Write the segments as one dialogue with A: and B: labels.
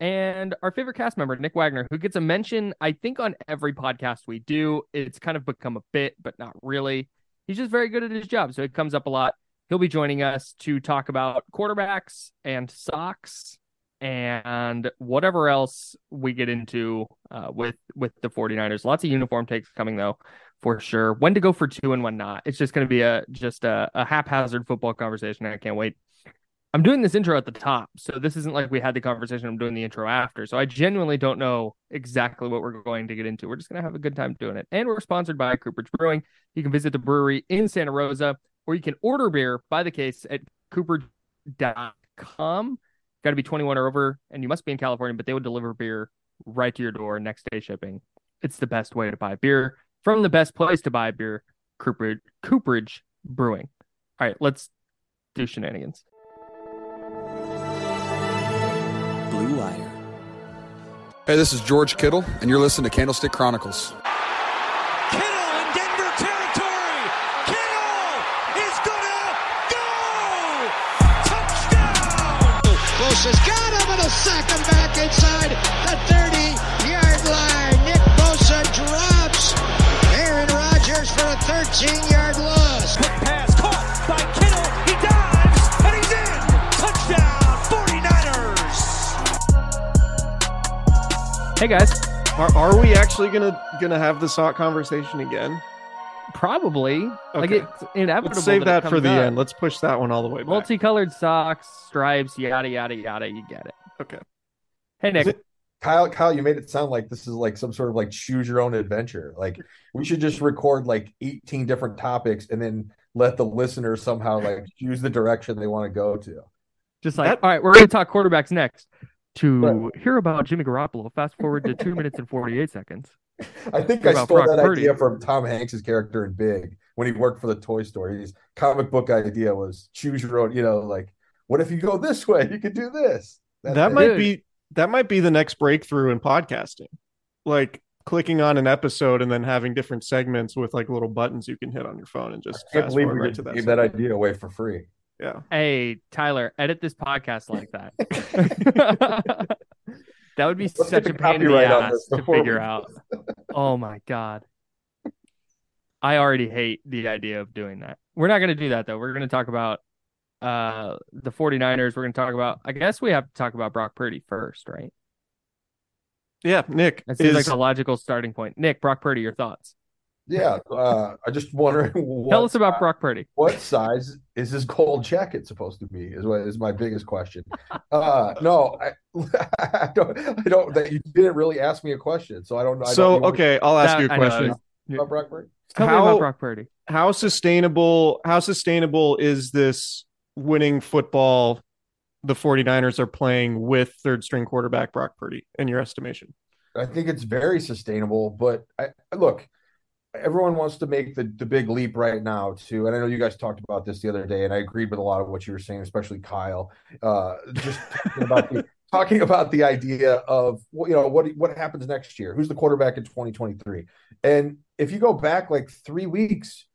A: and our favorite cast member, Nick Wagoner, who gets a mention, I think, on every podcast we do. It's kind of become a bit, but not really. He's just very good at his job, so it comes up a lot. He'll be joining us to talk about quarterbacks and socks and whatever else we get into uh, with with the 49ers. Lots of uniform takes coming though, for sure. When to go for two and when not. It's just going to be a just a, a haphazard football conversation. I can't wait. I'm doing this intro at the top, so this isn't like we had the conversation. I'm doing the intro after, so I genuinely don't know exactly what we're going to get into. We're just going to have a good time doing it, and we're sponsored by Cooperage Brewing. You can visit the brewery in Santa Rosa, or you can order beer by the case at cooperage.com got to be 21 or over, and you must be in California, but they would deliver beer right to your door next day shipping. It's the best way to buy beer from the best place to buy beer, Cooperage, Cooperage Brewing. All right, let's do shenanigans.
B: Hey, this is George Kittle, and you're listening to Candlestick Chronicles.
C: Kittle in Denver territory. Kittle is gonna go. Touchdown.
D: Bosa's got him and a sack him back inside the 30 yard line. Nick Bosa drops Aaron Rodgers for a 13
A: Hey guys,
E: Are, are we actually gonna gonna have the sock conversation again?
A: probably like it's inevitable.
E: Let's save that
A: it
E: for the
A: up.
E: end. Let's push that one all the way back.
A: Multicolored socks, stripes, yada yada yada. You get it.
E: okay.
A: Hey Nick,
F: it- Kyle, Kyle, you made it sound like this is like some sort of like choose your own adventure. Like we should just record like 18 different topics and then let the listeners somehow like choose the direction they want to go to.
A: just like
E: That-
A: all right, we're gonna talk quarterbacks next. To
F: Right.
A: hear about Jimmy Garoppolo, fast forward to two minutes and forty eight seconds.
F: I think I stole
A: Brock
F: that
A: Purdy?
F: idea from Tom Hanks's character in Big when he worked for the toy store. His comic book idea was choose your own, you know, like what if you go this way? You could do this. That's
E: that might
A: Dude.
E: be that might be the next breakthrough in podcasting. Like clicking on an episode and then having different segments with like little buttons you can hit on your phone and just
F: I can't
E: fast
F: believe
E: forward
F: we
E: right to that.
F: gave that idea away for free.
E: Yeah.
A: Hey, Tyler, edit this podcast like that. that would be
F: Let's
A: such a pain in the ass to figure out. Oh my god. I already hate the idea of doing that. We're not going to do that though. We're going to talk about uh the 49ers. We're going to talk about I guess we have to talk about Brock Purdy first, right?
E: Yeah, Nick.
A: That seems
E: is-
A: like the logical starting point. Nick, Brock Purdy, your thoughts.
F: Yeah, uh, I just wondering what
A: Tell us about Brock Purdy.
F: what size is his gold jacket supposed to be? Is what is my biggest question. Uh, no, I, I don't. I don't. That you didn't really ask me a question, so I don't know. I
E: so
F: don't, you want
E: okay, I'll ask
A: That-
E: you a question.
F: about Brock Purdy?
A: Tell me
E: How-
A: about Brock Purdy.
E: how sustainable how sustainable is this winning football the 49ers are playing with third string quarterback Brock Purdy in your estimation?
F: I think it's very sustainable, but I look. Everyone wants to make the, the big leap right now too, and I know you guys talked about this the other day, and I agreed with a lot of what you were saying, especially Kyle. Uh, just talking about the talking about the idea of you know what what happens next year, who's the quarterback in 2023, and if you go back like three weeks,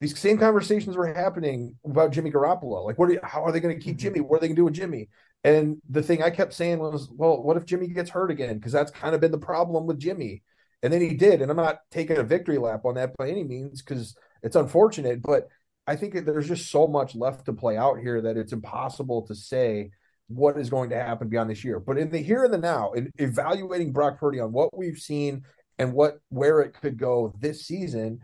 F: these same conversations were happening about Jimmy Garoppolo. Like, what? Are, how are they going to keep Jimmy? What are they going to do with Jimmy? And the thing I kept saying was, well, what if Jimmy gets hurt again? Because that's kind of been the problem with Jimmy. And then he did. And I'm not taking a victory lap on that by any means because it's unfortunate. But I think there's just so much left to play out here that it's impossible to say what is going to happen beyond this year. But in the here and the now, in evaluating Brock Purdy on what we've seen and what where it could go this season,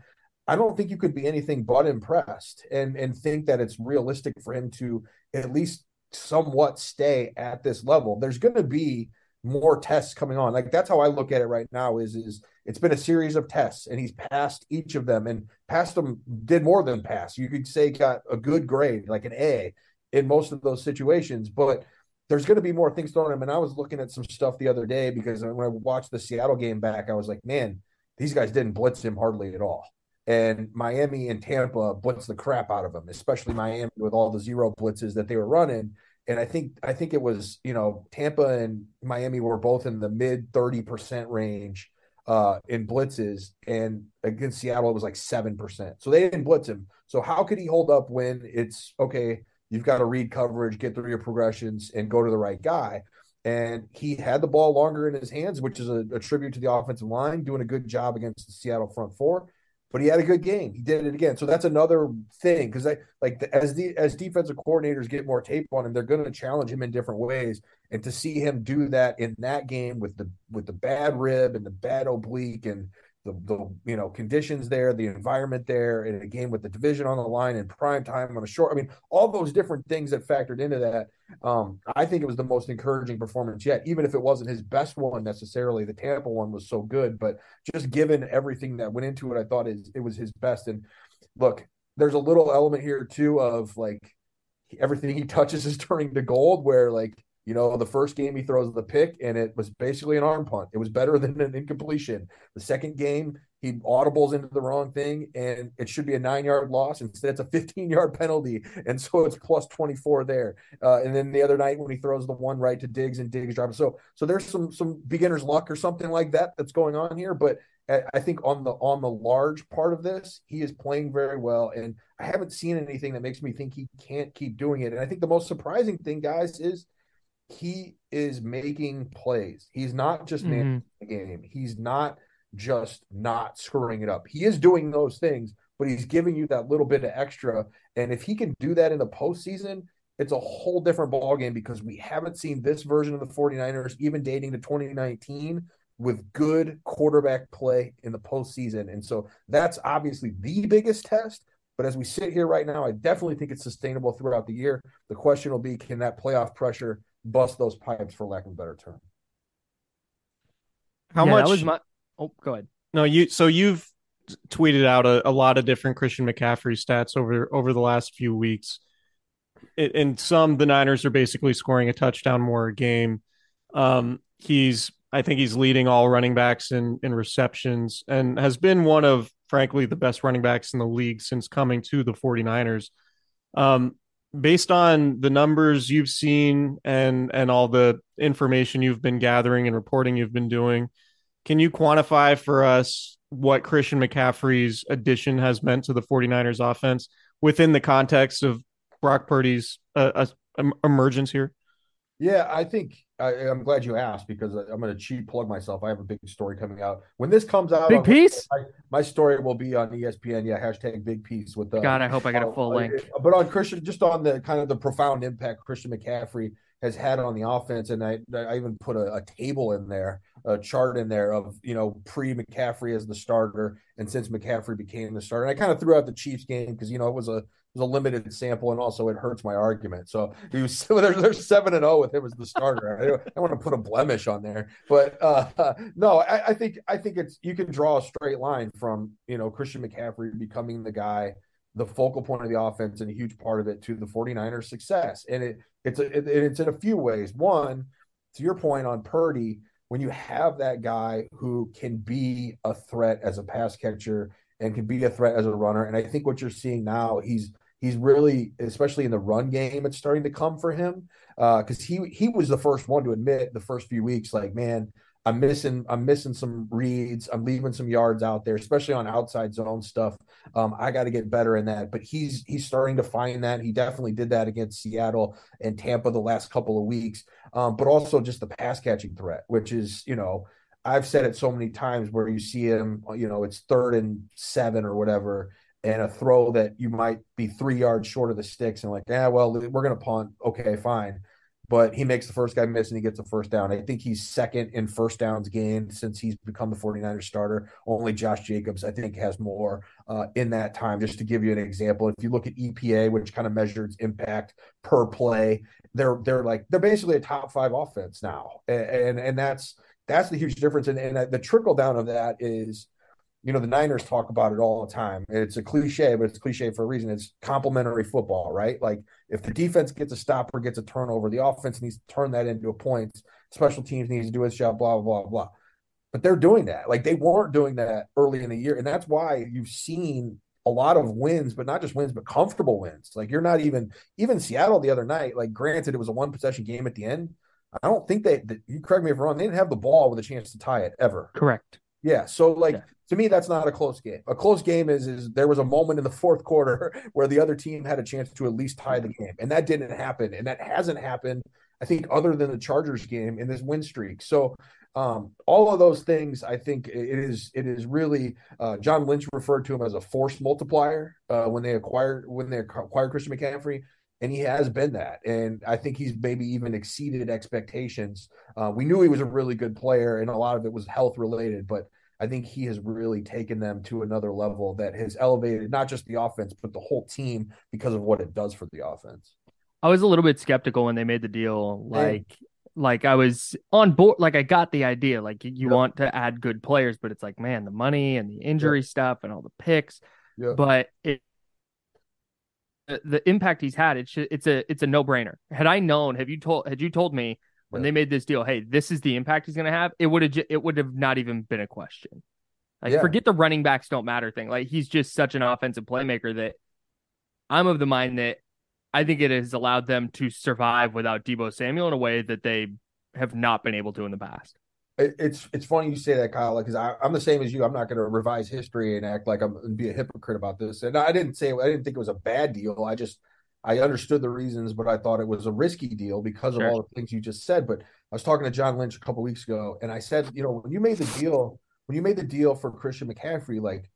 F: I don't think you could be anything but impressed and and think that it's realistic for him to at least somewhat stay at this level. There's going to be more tests coming on. Like that's how I look at it right now is is it's been a series of tests and he's passed each of them and passed them did more than pass. You could say got a good grade, like an A in most of those situations, but there's going to be more things thrown at him. And I was looking at some stuff the other day because when I watched the Seattle game back, I was like, man, these guys didn't blitz him hardly at all. And Miami and Tampa blitzed the crap out of him, especially Miami with all the zero blitzes that they were running. And I think I think it was you know Tampa and Miami were both in the mid thirty percent range uh, in blitzes, and against Seattle it was like seven percent. So they didn't blitz him. So how could he hold up when it's okay? You've got to read coverage, get through your progressions, and go to the right guy. And he had the ball longer in his hands, which is a, a tribute to the offensive line, doing a good job against the Seattle front four but he had a good game. He did it again. So that's another thing because like the, as the as defensive coordinators get more tape on him, they're going to challenge him in different ways. And to see him do that in that game with the with the bad rib and the bad oblique and the, the you know conditions there, the environment there, in a game with the division on the line in prime time on a short. I mean, all those different things that factored into that. Um, I think it was the most encouraging performance yet, even if it wasn't his best one necessarily. The Tampa one was so good, but just given everything that went into it, I thought it, it was his best. And look, there's a little element here too of like everything he touches is turning to gold, where like you know, the first game he throws the pick and it was basically an arm punt. It was better than an incompletion. The second game, he audibles into the wrong thing and it should be a nine yard loss. Instead, it's a 15 yard penalty. And so it's plus 24 there. Uh, and then the other night when he throws the one right to Diggs and Diggs drops. So, so there's some, some beginner's luck or something like that that's going on here. But I think on the on the large part of this, he is playing very well, and I haven't seen anything that makes me think he can't keep doing it. And I think the most surprising thing, guys, is he is making plays. He's not just mm-hmm. managing the game. He's not just not screwing it up. He is doing those things, but he's giving you that little bit of extra. And if he can do that in the postseason, it's a whole different ballgame because we haven't seen this version of the 49ers, even dating to 2019, with good quarterback play in the postseason. And so that's obviously the biggest test. But as we sit here right now, I definitely think it's sustainable throughout the year. The question will be can that playoff pressure bust those pipes for lack of a better term.
E: How yeah, much
A: was my oh go ahead.
E: No, you so you've tweeted out a, a lot of different Christian McCaffrey stats over over the last few weeks. It, in some, the Niners are basically scoring a touchdown more a game. Um, he's I think he's leading all running backs in in receptions and has been one of frankly the best running backs in the league since coming to the 49ers. Um, based on the numbers you've seen and and all the information you've been gathering and reporting you've been doing, can you quantify for us what Christian McCaffrey's addition has meant to the 49ers offense within the context of Brock Purdy's uh, uh, emergence here?
F: Yeah, I think I, am glad you asked because I'm going to cheat plug myself. I have a big story coming out when this comes out.
A: Big piece.
F: My, my, story will be on ESPN. Yeah, hashtag big piece with the.
A: God, I hope I get a full uh, link.
F: But on Christian, just on the kind of the profound impact Christian McCaffrey has had on the offense, and I I even put a, a table in there, a chart in there of you know pre McCaffrey as the starter, and since McCaffrey became the starter. And I kind of threw out the Chiefs game because you know it was a was a limited sample, and also it hurts my argument. So he was there's seven and zero oh with him as the starter. I don't, I want to put a blemish on there, but uh, no, I, I, think I think it's you can draw a straight line from you know Christian McCaffrey becoming the guy, the focal point of the offense, and a huge part of it to the 49ers' success. And it it's a, it, it's in a few ways. One, to your point on Purdy, when you have that guy who can be a threat as a pass catcher and can be a threat as a runner. And I think what you're seeing now, he's he's really, especially in the run game, it's starting to come for him because uh, he he was the first one to admit the first few weeks, like man, I'm missing I'm missing some reads. I'm leaving some yards out there, especially on outside zone stuff. Um, I got to get better in that. But he's he's starting to find that. He definitely did that against Seattle and Tampa the last couple of weeks. Um, but also just the pass catching threat, which is you know I've said it so many times where you see him, you know, it's third and seven or whatever, and a throw that you might be three yards short of the sticks, and like, yeah, well, we're gonna punt. Okay, fine but he makes the first guy miss and he gets a first down. I think he's second in first downs gained since he's become the 49ers starter. Only Josh Jacobs, I think, has more uh, in that time. Just to give you an example, if you look at EPA, which kind of measures impact per play, they're they're like they're basically a top five offense now, and and, and that's that's the huge difference. And, and the trickle down of that is you know, the Niners talk about it all the time. It's a cliche, but it's cliche for a reason. It's complementary football, right? Like if the defense gets a stop or gets a turnover, the offense needs to turn that into a point. Special teams needs to do its job, blah, blah, blah, blah. But they're doing that. Like they weren't doing that early in the year. And that's why you've seen a lot of wins, but not just wins, but comfortable wins. Like you're not even, even Seattle the other night, like granted, it was a one possession game at the end. I don't think they, you correct me if I'm wrong, they didn't have the ball with a chance to tie it ever.
A: Correct.
F: Yeah. So like yeah. to me, that's not a close game. A close game is is there was a moment in the fourth quarter where the other team had a chance to at least tie the game, and that didn't happen, and that hasn't happened. I think other than the Chargers game in this win streak. So um, all of those things, I think it is it is really uh, John Lynch referred to him as a force multiplier uh, when they acquired when they acquired Christian McCaffrey and he has been that. And I think he's maybe even exceeded expectations. Uh, we knew he was a really good player, and a lot of it was health related, but I think he has really taken them to another level that has elevated not just the offense, but the whole team because of what it does for the offense.
A: I was a little bit skeptical when they made the deal. Like, like I was on board. Like I got the idea. Like you yep. want to add good players, but it's like, man, the money and the injury yep. stuff and all the picks. Yep. But it Uh, the impact he's had, it's it's a it's a no brainer. Had I known, have you told had you told me when yeah. they made this deal, hey, this is the impact he's going to have, it would have it would have not even been a question. Like yeah. forget the running backs don't matter thing. Like he's just such an offensive playmaker that I'm of the mind that I think it has allowed them to survive without Deebo Samuel in a way that they have not been able to in the past
F: it's it's funny you say that, Kyle, because I, am the same as you. I'm not going to revise history and act like I'm and be a hypocrite about this. And I didn't say I didn't think it was a bad deal. I just I understood the reasons, but I thought it was a risky deal because sure. of all the things you just said. But I was talking to John Lynch a couple weeks ago, and I said, you know, when you made the deal, when you made the deal for Christian McCaffrey, like,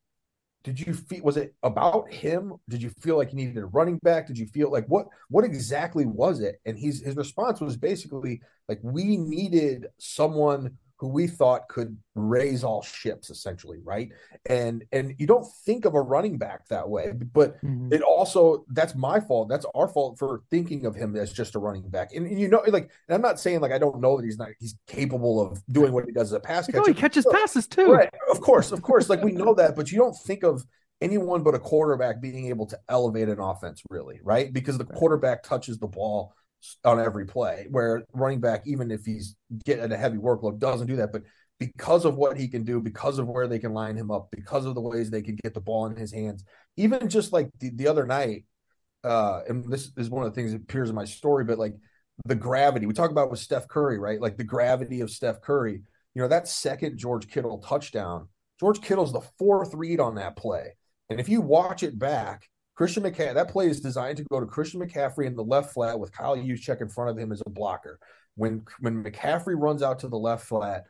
F: did you feel was it about him? Did you feel like you needed a running back? Did you feel like what what exactly was it? And his his response was basically like we needed someone who we thought could raise all ships essentially right? And and you don't think of a running back that way but mm-hmm. it also that's my fault. That's our fault for thinking of him as just a running back. And, and you know like i'm not saying like i don't know that he's not he's capable of doing what he does as a pass catcher
A: he catches passes too.
F: Right. Of course of course. Like we know that but you don't think of anyone but a quarterback being able to elevate an offense really right? Because the quarterback touches the ball on every play, where running back, even if he's getting a heavy workload, doesn't do that. But because of what he can do, because of where they can line him up, because of the ways they can get the ball in his hands, even just like the, the other night, uh, and this is one of the things that appears in my story, but like the gravity we talk about with Steph Curry, right? Like the gravity of Steph Curry. You know, that second George Kittle touchdown, George Kittle's the fourth read on that play. And if you watch it back, Christian McCaffrey, that play is designed to go to Christian McCaffrey in the left flat with Kyle Juszczyk in front of him as a blocker. When when McCaffrey runs out to the left flat,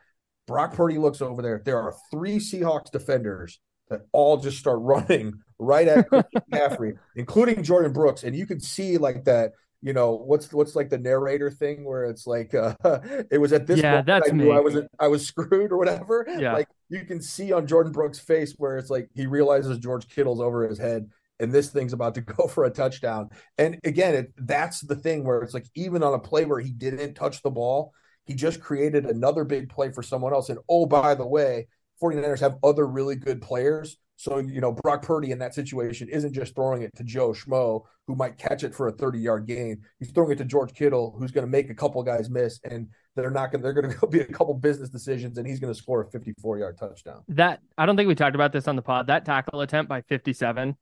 F: Brock Purdy looks over there. There are three Seahawks defenders that all just start running right at Christian McCaffrey, including Jordyn Brooks. And you can see like that, you know, what's what's like the narrator thing where it's like uh it was at this
A: yeah,
F: moment
A: that's
F: I
A: me.
F: I was I was screwed or whatever.
A: Yeah.
F: Like you can see on Jordyn Brooks' face where it's like he realizes George Kittle's over his head and this thing's about to go for a touchdown. And again, it, that's the thing where it's like even on a play where he didn't touch the ball, he just created another big play for someone else. And oh, by the way, 49ers have other really good players. So, you know, Brock Purdy in that situation isn't just throwing it to Joe Schmo, who might catch it for a 30 yard gain. He's throwing it to George Kittle, who's going to make a couple guys miss. And they're not going to, they're going to be a couple business decisions, and he's going to score a 54 yard touchdown.
A: That, I don't think we talked about this on the pod. That tackle attempt by 57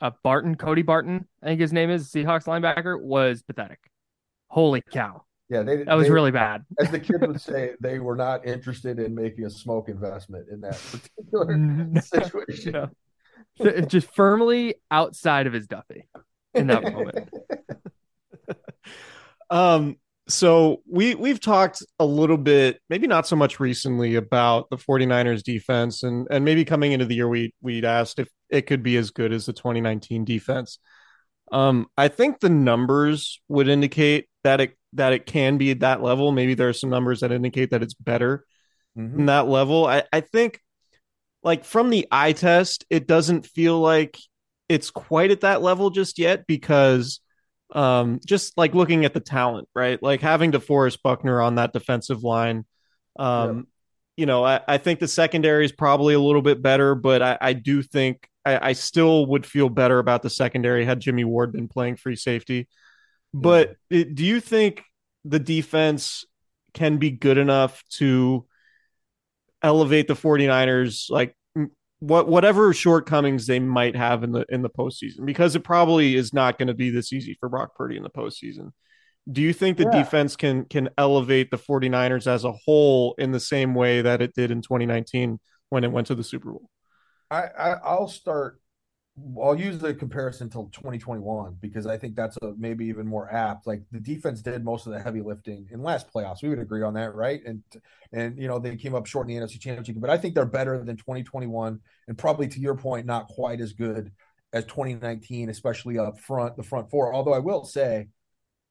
A: uh, Barton, Cody Barton, I think his name is, Seahawks linebacker, was pathetic. Holy cow.
F: Yeah, they
A: That was
F: they-
A: really bad.
F: as the kids would say, they were not interested in making a smoke investment in that particular
A: No,
F: situation.
A: no. So, Just firmly outside of his Duffy in that moment.
E: Um, so we we've talked a little bit, maybe not so much recently, about the 49ers defense, and and maybe coming into the year we we'd asked if it could be as good as the 2019 defense. Um, I think the numbers would indicate that it that it can be at that level. Maybe there are some numbers that indicate that it's better
F: Mhm.
E: than that level. I, I think like from the eye test, it doesn't feel like it's quite at that level just yet because um just like looking at the talent, right? Like having DeForest Buckner on that defensive line. Um, you know, I, I think the secondary is probably a little bit better, but I, I do think I, I still would feel better about the secondary had Jimmy Ward been playing free safety. But it, do you think the defense can be good enough to elevate the 49ers like what whatever shortcomings they might have in the in the postseason because it probably is not going to be this easy for Brock Purdy in the postseason. Do you think the
F: Yeah.
E: defense can can elevate the 49ers as a whole in the same way that it did in 2019 when it went to the Super Bowl?
F: I, I I'll start. I'll use the comparison till 2021 because I think that's a maybe even more apt. Like the defense did most of the heavy lifting in last playoffs. We would agree on that, right? And and you know they came up short in the NFC Championship, but I think they're better than 2021, and probably to your point, not quite as good as 2019, especially up front, the front four. Although I will say,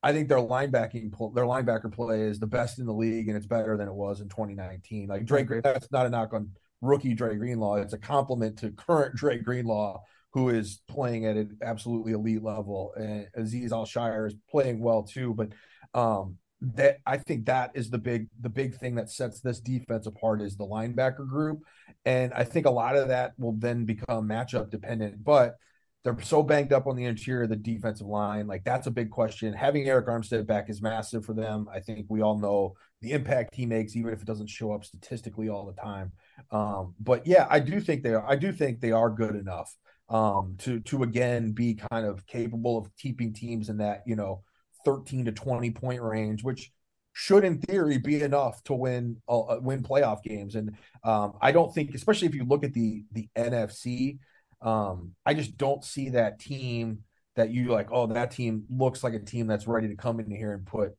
F: I think their linebacking their linebacker play is the best in the league, and it's better than it was in 2019. Like Drake, that's not a knock on rookie Dre Greenlaw. It's a compliment to current Dre Greenlaw, who is playing at an absolutely elite level, and Azeez Al-Shaair is playing well too. But um, that I think that is the big the big thing that sets this defense apart is the linebacker group, and I think a lot of that will then become matchup dependent, but. They're so banged up on the interior of the defensive line. Like that's a big question. Having Arik Armstead back is massive for them. I think we all know the impact he makes, even if it doesn't show up statistically all the time. Um, but yeah, I do think they are. I do think they are good enough um, to to again be kind of capable of keeping teams in that you know 13 to 20 point range, which should in theory be enough to win uh, win playoff games. And um, I don't think, especially if you look at the the NFC, um, I just don't see that team that you like. Oh, that team looks like a team that's ready to come in here and put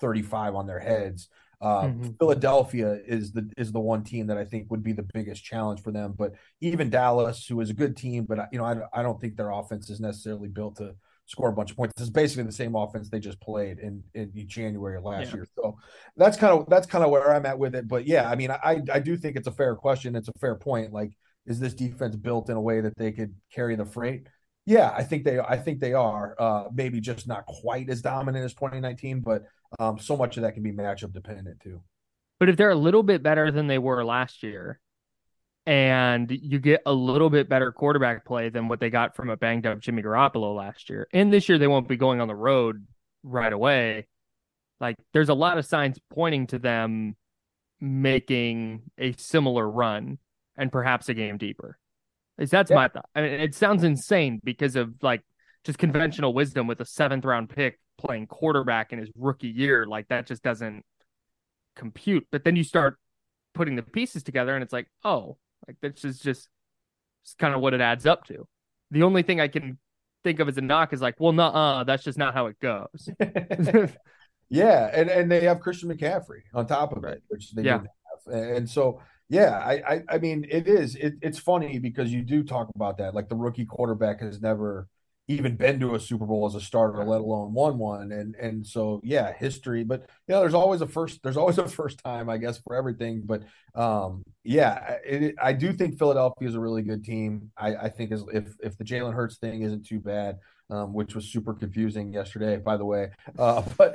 F: 35 on their heads. Uh,
A: Mhm.
F: Philadelphia is the is the one team that I think would be the biggest challenge for them. But even Dallas, who is a good team, but you know I, I don't think their offense is necessarily built to score a bunch of points. It's basically the same offense they just played in in January last
A: Yeah.
F: year. So that's kind of that's kind of where I'm at with it. But yeah, I mean I I do think it's a fair question. It's a fair point. Like, is this defense built in a way that they could carry the freight? Yeah, I think they I think they are. Uh, maybe just not quite as dominant as 2019, but um, so much of that can be matchup dependent too.
A: But if they're a little bit better than they were last year, and you get a little bit better quarterback play than what they got from a banged up Jimmy Garoppolo last year, and this year they won't be going on the road right away. Like there's a lot of signs pointing to them making a similar run and perhaps a game deeper. At that's
F: Yeah.
A: my thought. I mean, it sounds insane because of like just conventional wisdom with a seventh round pick playing quarterback in his rookie year. Like that just doesn't compute. But then you start putting the pieces together and it's like, oh, like this is just it's kind of what it adds up to. The only thing I can think of as a knock is like, well, nah, that's just not how it goes.
F: Yeah, and and they have Christian McCaffrey on top of it, which they
A: Yeah.
F: have. And so yeah, I, I I mean it is it, it's funny because you do talk about that. Like the rookie quarterback has never even been to a Super Bowl as a starter, let alone won one. And and so yeah, history. But you know, there's always a first there's always a first time, I guess, for everything. But um yeah, it, I do think Philadelphia is a really good team. I, I think is if if the Jalen Hurts thing isn't too bad, um, which was super confusing yesterday, by the way. Uh, but,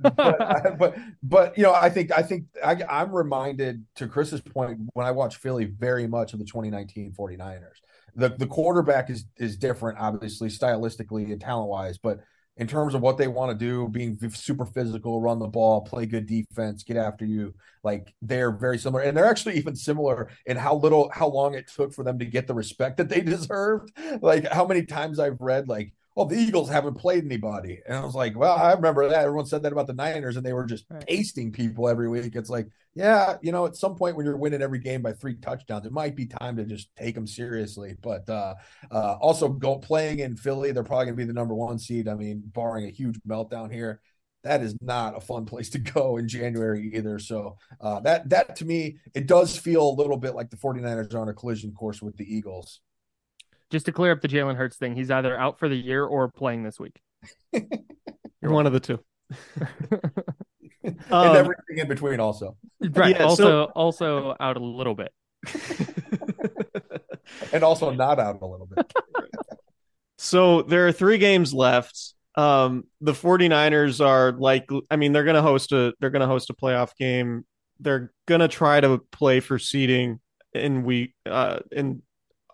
F: but, but, but, you know, I think, I think I, I'm reminded to Chris's point when I watch Philly very much of the 2019 49ers. The, the quarterback is, is different, obviously, stylistically and talent wise, but in terms of what they want to do, being super physical, run the ball, play good defense, get after you, like they're very similar. And they're actually even similar in how little, how long it took for them to get the respect that they deserved. Like how many times I've read, like, oh, the Eagles haven't played anybody. And I was like, well, I remember that. Everyone said that about the Niners, and they were just pasting people every week. It's like, yeah, you know, at some point when you're winning every game by three touchdowns, it might be time to just take them seriously. But uh, uh, also, go playing in Philly, they're probably going to be the number one seed. I mean, barring a huge meltdown here. That is not a fun place to go in January either. So uh, that that to me, it does feel a little bit like the 49ers are on a collision course with the Eagles.
A: Just to clear up the Jalen Hurts thing, he's either out for the year or playing this week.
E: You're one of the two.
F: and
E: Um,
F: everything in between also.
A: Right.
E: Yeah,
A: also,
E: so-
A: also out a little bit.
F: And also not out a little bit.
E: So there are three games left. Um, the 49ers are like, I mean, they're gonna host a they're gonna host a playoff game. They're gonna try to play for seeding and we uh and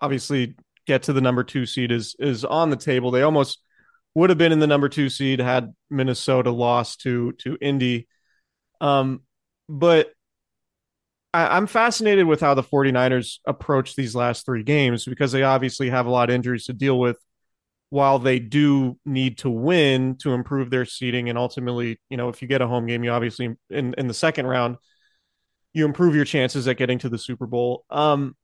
E: obviously get to the number two seed is is on the table. They almost would have been in the number two seed had Minnesota lost to to Indy. Um, but I, I'm fascinated with how the 49ers approach these last three games because they obviously have a lot of injuries to deal with while they do need to win to improve their seeding and ultimately, you know, if you get a home game, you obviously in, in the second round, you improve your chances at getting to the Super Bowl. Um,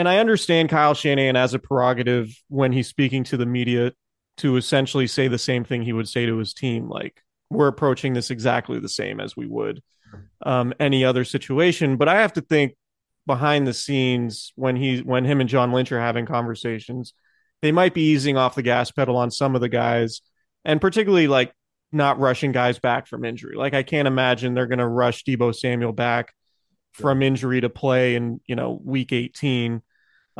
E: and I understand Kyle Shanahan as a prerogative when he's speaking to the media to essentially say the same thing he would say to his team, like we're approaching this exactly the same as we would um, any other situation. But I have to think behind the scenes when he when him and John Lynch are having conversations, they might be easing off the gas pedal on some of the guys, and particularly like not rushing guys back from injury. Like I can't imagine they're going to rush Deebo Samuel back from injury to play in you know week 18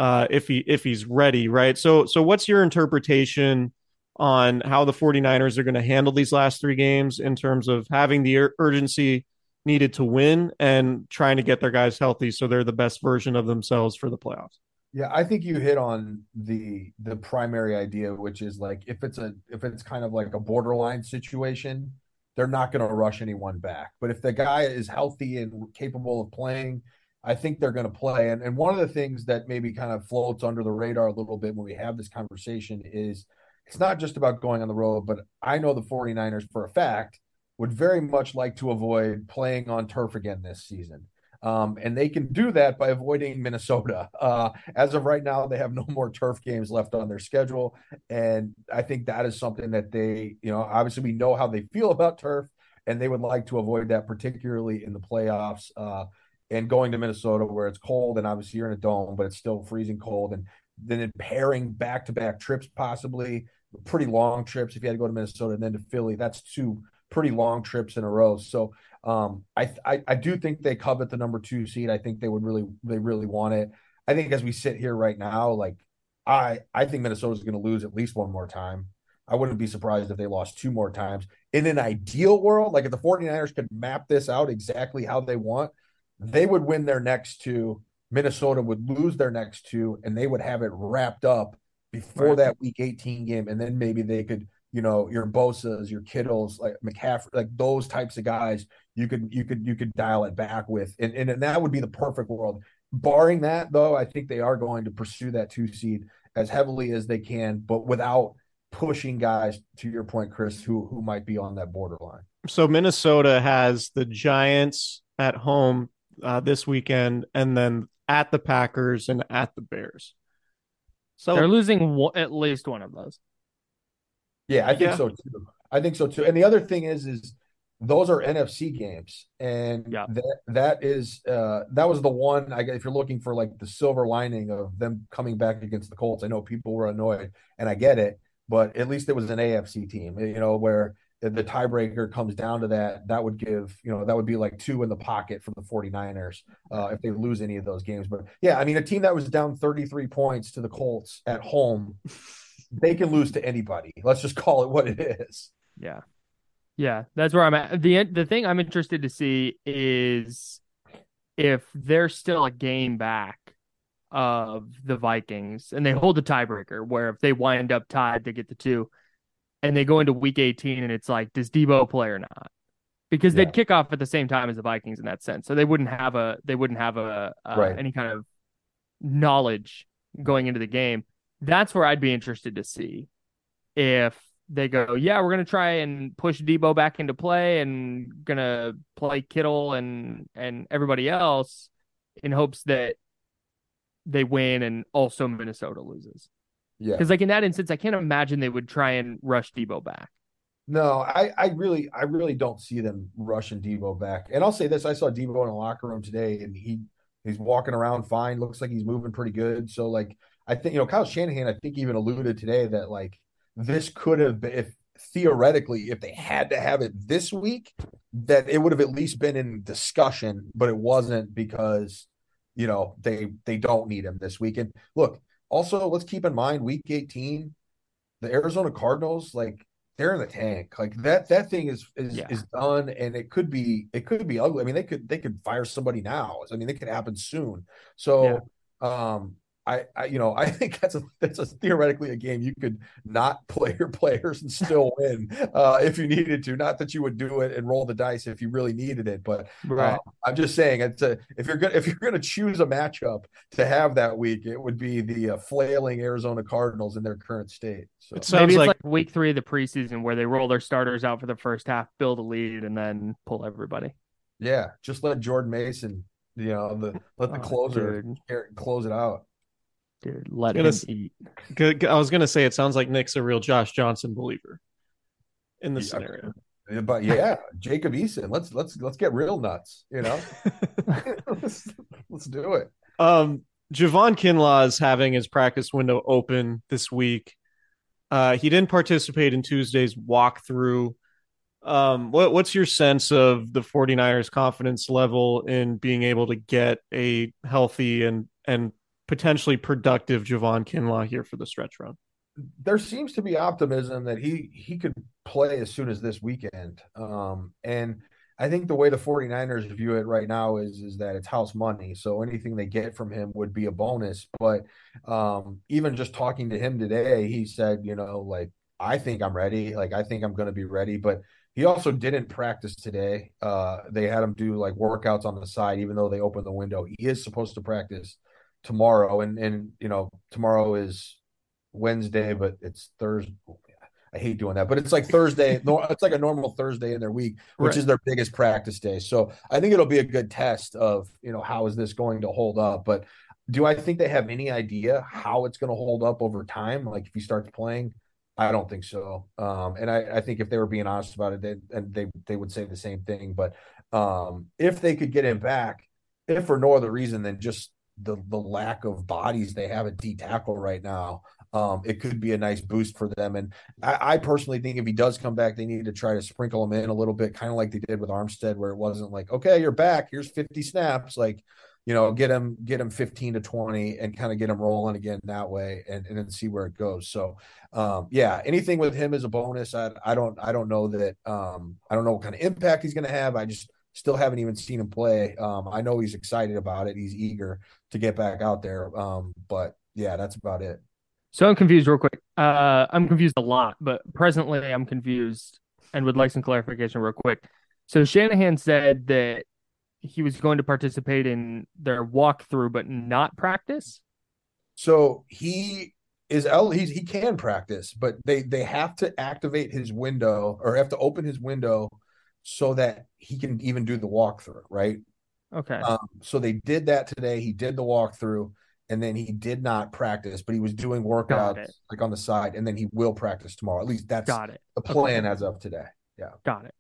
E: uh if he if he's ready right so so what's your interpretation on how the 49ers are going to handle these last three games in terms of having the ur- urgency needed to win and trying to get their guys healthy so they're the best version of themselves for the playoffs
F: Yeah, I think you hit on the the primary idea, which is like if it's a if it's kind of like a borderline situation, they're not going to rush anyone back. But if the guy is healthy and capable of playing, I think they're going to play. And and one of the things that maybe kind of floats under the radar a little bit when we have this conversation is it's not just about going on the road, but I know the 49ers for a fact would very much like to avoid playing on turf again this season. Um, and they can do that by avoiding Minnesota. Uh, as of right now, they have no more turf games left on their schedule. And I think that is something that they, you know, obviously we know how they feel about turf, and they would like to avoid that, particularly in the playoffs. Uh, and going to Minnesota where it's cold, and obviously you're in a dome, but it's still freezing cold. And then pairing back to back trips, possibly pretty long trips if you had to go to Minnesota and then to Philly, that's two pretty long trips in a row. So um, I, I I do think they covet the number two seed. I think they would really they really want it. I think as we sit here right now, like I I think Minnesota's going to lose at least one more time. I wouldn't be surprised if they lost two more times. In an ideal world, like if the 49ers could map this out exactly how they want, they would win their next two. Minnesota would lose their next two, and they would have it wrapped up before
A: Right.
F: that week 18 game. And then maybe they could, you know, your Bosa's, your Kittles, like McCaffrey, like those types of guys, you could you could you could dial it back with. And, and, and that would be the perfect world. Barring that, though, I think they are going to pursue that two seed as heavily as they can, but without pushing guys to your point, Chris, who who might be on that borderline.
E: so minnesota has the giants at home uh, this weekend and then at the packers and at the bears so
A: They're losing one, at least one of those.
F: Yeah, I think
E: Yeah.
F: so too. I think so too. And the other thing is, is those are NFC games, and
A: Yeah.
F: that that is uh that was the one. I guess if you're looking for like the silver lining of them coming back against the Colts, I know people were annoyed, and I get it, but at least it was an AFC team, you know, where the, the tiebreaker comes down to that. That would give, you know, that would be like two in the pocket from the 49ers uh, if they lose any of those games. But yeah, I mean, a team that was down 33 points to the Colts at home they can lose to anybody. Let's just call it what it is.
A: Yeah. Yeah, that's where I'm at. The the thing I'm interested to see is if they're still a game back of the Vikings and they hold the tiebreaker where if they wind up tied they get the two and they go into week 18 and it's like does Deebo play or not? Because
F: Yeah.
A: they'd kick off at the same time as the Vikings in that sense. So they wouldn't have a they wouldn't have a uh,
F: Right.
A: any kind of knowledge going into the game. That's where I'd be interested to see if they go, yeah, we're gonna try and push Deebo back into play and gonna play Kittle and and everybody else in hopes that they win and also Minnesota loses.
F: Yeah.
A: Because like in that instance, I can't imagine they would try and rush Deebo back.
F: No, I, I really, I really don't see them rushing Deebo back. And I'll say this: I saw Deebo in the locker room today, and he he's walking around fine. Looks like he's moving pretty good. So, like, I think you know, Kyle Shanahan, I think even alluded today that like this could have been, if theoretically, if they had to have it this week, that it would have at least been in discussion, but it wasn't because you know they they don't need him this week. And look, also let's keep in mind, week eighteen, the Arizona Cardinals, like they're in the tank. Like that that thing is is
A: Yeah.
F: is done and it could be it could be ugly. I mean, they could they could fire somebody now. I mean, it could happen soon. So um I, I you know I think that's a that's a theoretically a game you could not play your players and still win uh if you needed to. Not that you would do it and roll the dice if you really needed it, but uh, I'm just saying it's a if you're gonna if you're gonna choose a matchup to have that week, it would be the uh, flailing Arizona Cardinals in their current state. So
E: It
A: Maybe it's
E: like,
A: like, week three of the preseason where they roll their starters out for the first half, build a lead, and then pull everybody.
F: Yeah, just let Jordan Mason, you know, the let the
A: Oh,
F: closer
A: dude.
F: close it out.
A: Dude, let
E: gonna,
A: him eat.
E: Good, I was gonna say it sounds like Nick's a real Josh Johnson believer in this
F: yeah,
E: scenario.
F: But yeah, Jacob Eason, let's let's let's get real nuts, you know. let's, let's do it.
E: Um, Javon Kinlaw is having his practice window open this week. Uh, he didn't participate in Tuesday's walkthrough. Um, what, what's your sense of the 49ers confidence level in being able to get a healthy and, and potentially productive Javon Kinlaw here for the stretch run?
F: there seems to be optimism that he he could play as soon as this weekend. Um, and I think the way the 49ers view it right now is is that it's house money. So anything they get from him would be a bonus. But um, even just talking to him today, he said, you know, like I think I'm ready. Like I think I'm going to be ready. But he also didn't practice today. Uh, they had him do like workouts on the side, even though they opened the window. He is supposed to practice tomorrow, and and you know tomorrow is Wednesday, but it's Thursday. I hate doing that, but it's like Thursday. it's like a normal Thursday in their week, which
A: Right.
F: is their biggest practice day. So I think it'll be a good test of you know how is this going to hold up. But do I think they have any idea how it's going to hold up over time? Like if he starts playing, I don't think so. Um, and I, I think if they were being honest about it, they, and they they would say the same thing. But um, if they could get him back, if for no other reason than just the the lack of bodies they have at D tackle right now, um, it could be a nice boost for them. And I, I personally think if he does come back, they need to try to sprinkle him in a little bit, kind of like they did with Armstead, where it wasn't like, okay, you're back, here's 50 snaps, like you know, get him get him 15 to 20 and kind of get him rolling again that way and, and then see where it goes. So um yeah, anything with him is a bonus. I I don't I don't know that um I don't know what kind of impact he's gonna have. I just still haven't even seen him play. Um I know he's excited about it, he's eager to get back out there. Um, but yeah, that's about it.
A: So I'm confused real quick. Uh, I'm confused a lot, but presently I'm confused and would like some clarification real quick. So Shanahan said that he was going to participate in their walkthrough, but not practice.
F: So he is el- he's he can practice, but they they have to activate his window or have to open his window so that he can even do the walkthrough, right?
A: Okay.
F: Um, so they did that today. He did the walkthrough, and then he did not practice, but he was doing workouts like on the side, and then he will practice tomorrow. At least that's
A: Got it.
F: the plan as of today. Yeah.
A: Got it.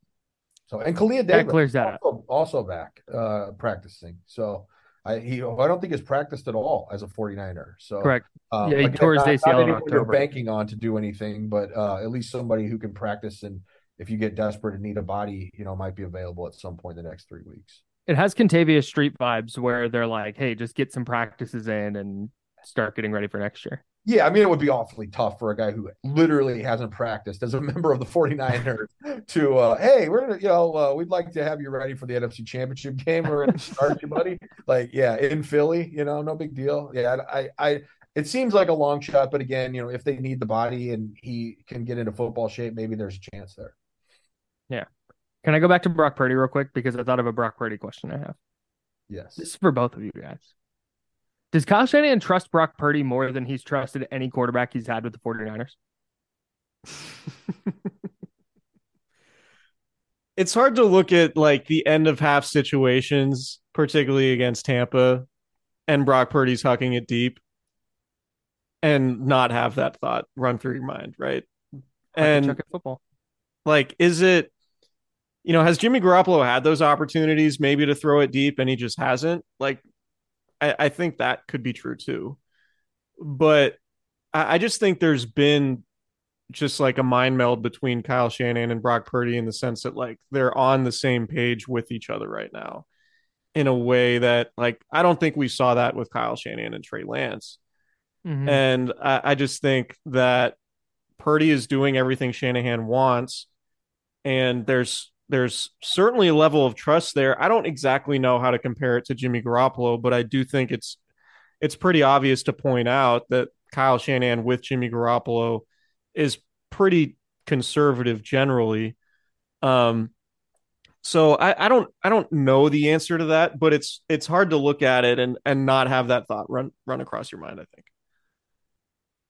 F: So and Kalia
A: That
F: Davis
A: clears that up.
F: also, also back uh practicing. So I he I don't think has practiced at all as a 49er. So
A: Correct.
F: um,
A: Yeah, he
F: again,
A: tore his ACL in
F: anyone you're banking on to do anything, but uh at least somebody who can practice and if you get desperate and need a body, you know, might be available at some point in the next three weeks.
A: It has Kentavius Street vibes where they're like, "Hey, just get some practices in and start getting ready for next year."
F: Yeah, I mean, it would be awfully tough for a guy who literally hasn't practiced as a member of the 49ers to, uh, hey, we're going to, you know, uh, we'd like to have you ready for the NFC Championship game. We're going to start you, buddy. Like, yeah, in Philly, you know, no big deal. Yeah, I, I, it seems like a long shot, but again, you know, if they need the body and he can get into football shape, maybe there's a chance there.
A: Can I go back to Brock Purdy real quick because I thought of a Brock Purdy question I have.
F: Yes.
A: This is for both of you guys. Does Kyle Shanahan trust Brock Purdy more than he's trusted any quarterback he's had with the 49ers?
E: it's hard to look at like the end of half situations, particularly against Tampa, and Brock Purdy's hucking it deep, and not have that thought run through your mind, right?
A: And
E: And
A: football.
E: like, is it, you know, has Jimmy Garoppolo had those opportunities maybe to throw it deep and he just hasn't? Like, I, I think that could be true too. But I, I just think there's been just like a mind meld between Kyle Shanahan and Brock Purdy in the sense that like they're on the same page with each other right now in a way that like I don't think we saw that with Kyle Shanahan and Trey Lance.
A: Mhm.
E: And I, I just think that Purdy is doing everything Shanahan wants, and there's there's certainly a level of trust there. I don't exactly know how to compare it to Jimmy Garoppolo, but I do think it's it's pretty obvious to point out that Kyle Shanahan with Jimmy Garoppolo is pretty conservative generally. Um, so I, I don't I don't know the answer to that, but it's it's hard to look at it and and not have that thought run run across your mind. I think.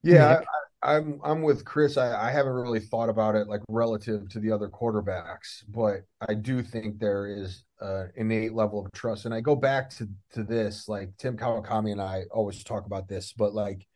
F: Yeah, I, I'm I'm with Chris. I, I haven't really thought about it like relative to the other quarterbacks, but I do think there is an innate level of trust. And I go back to to this, like Tim Kawakami and I always talk about this, but like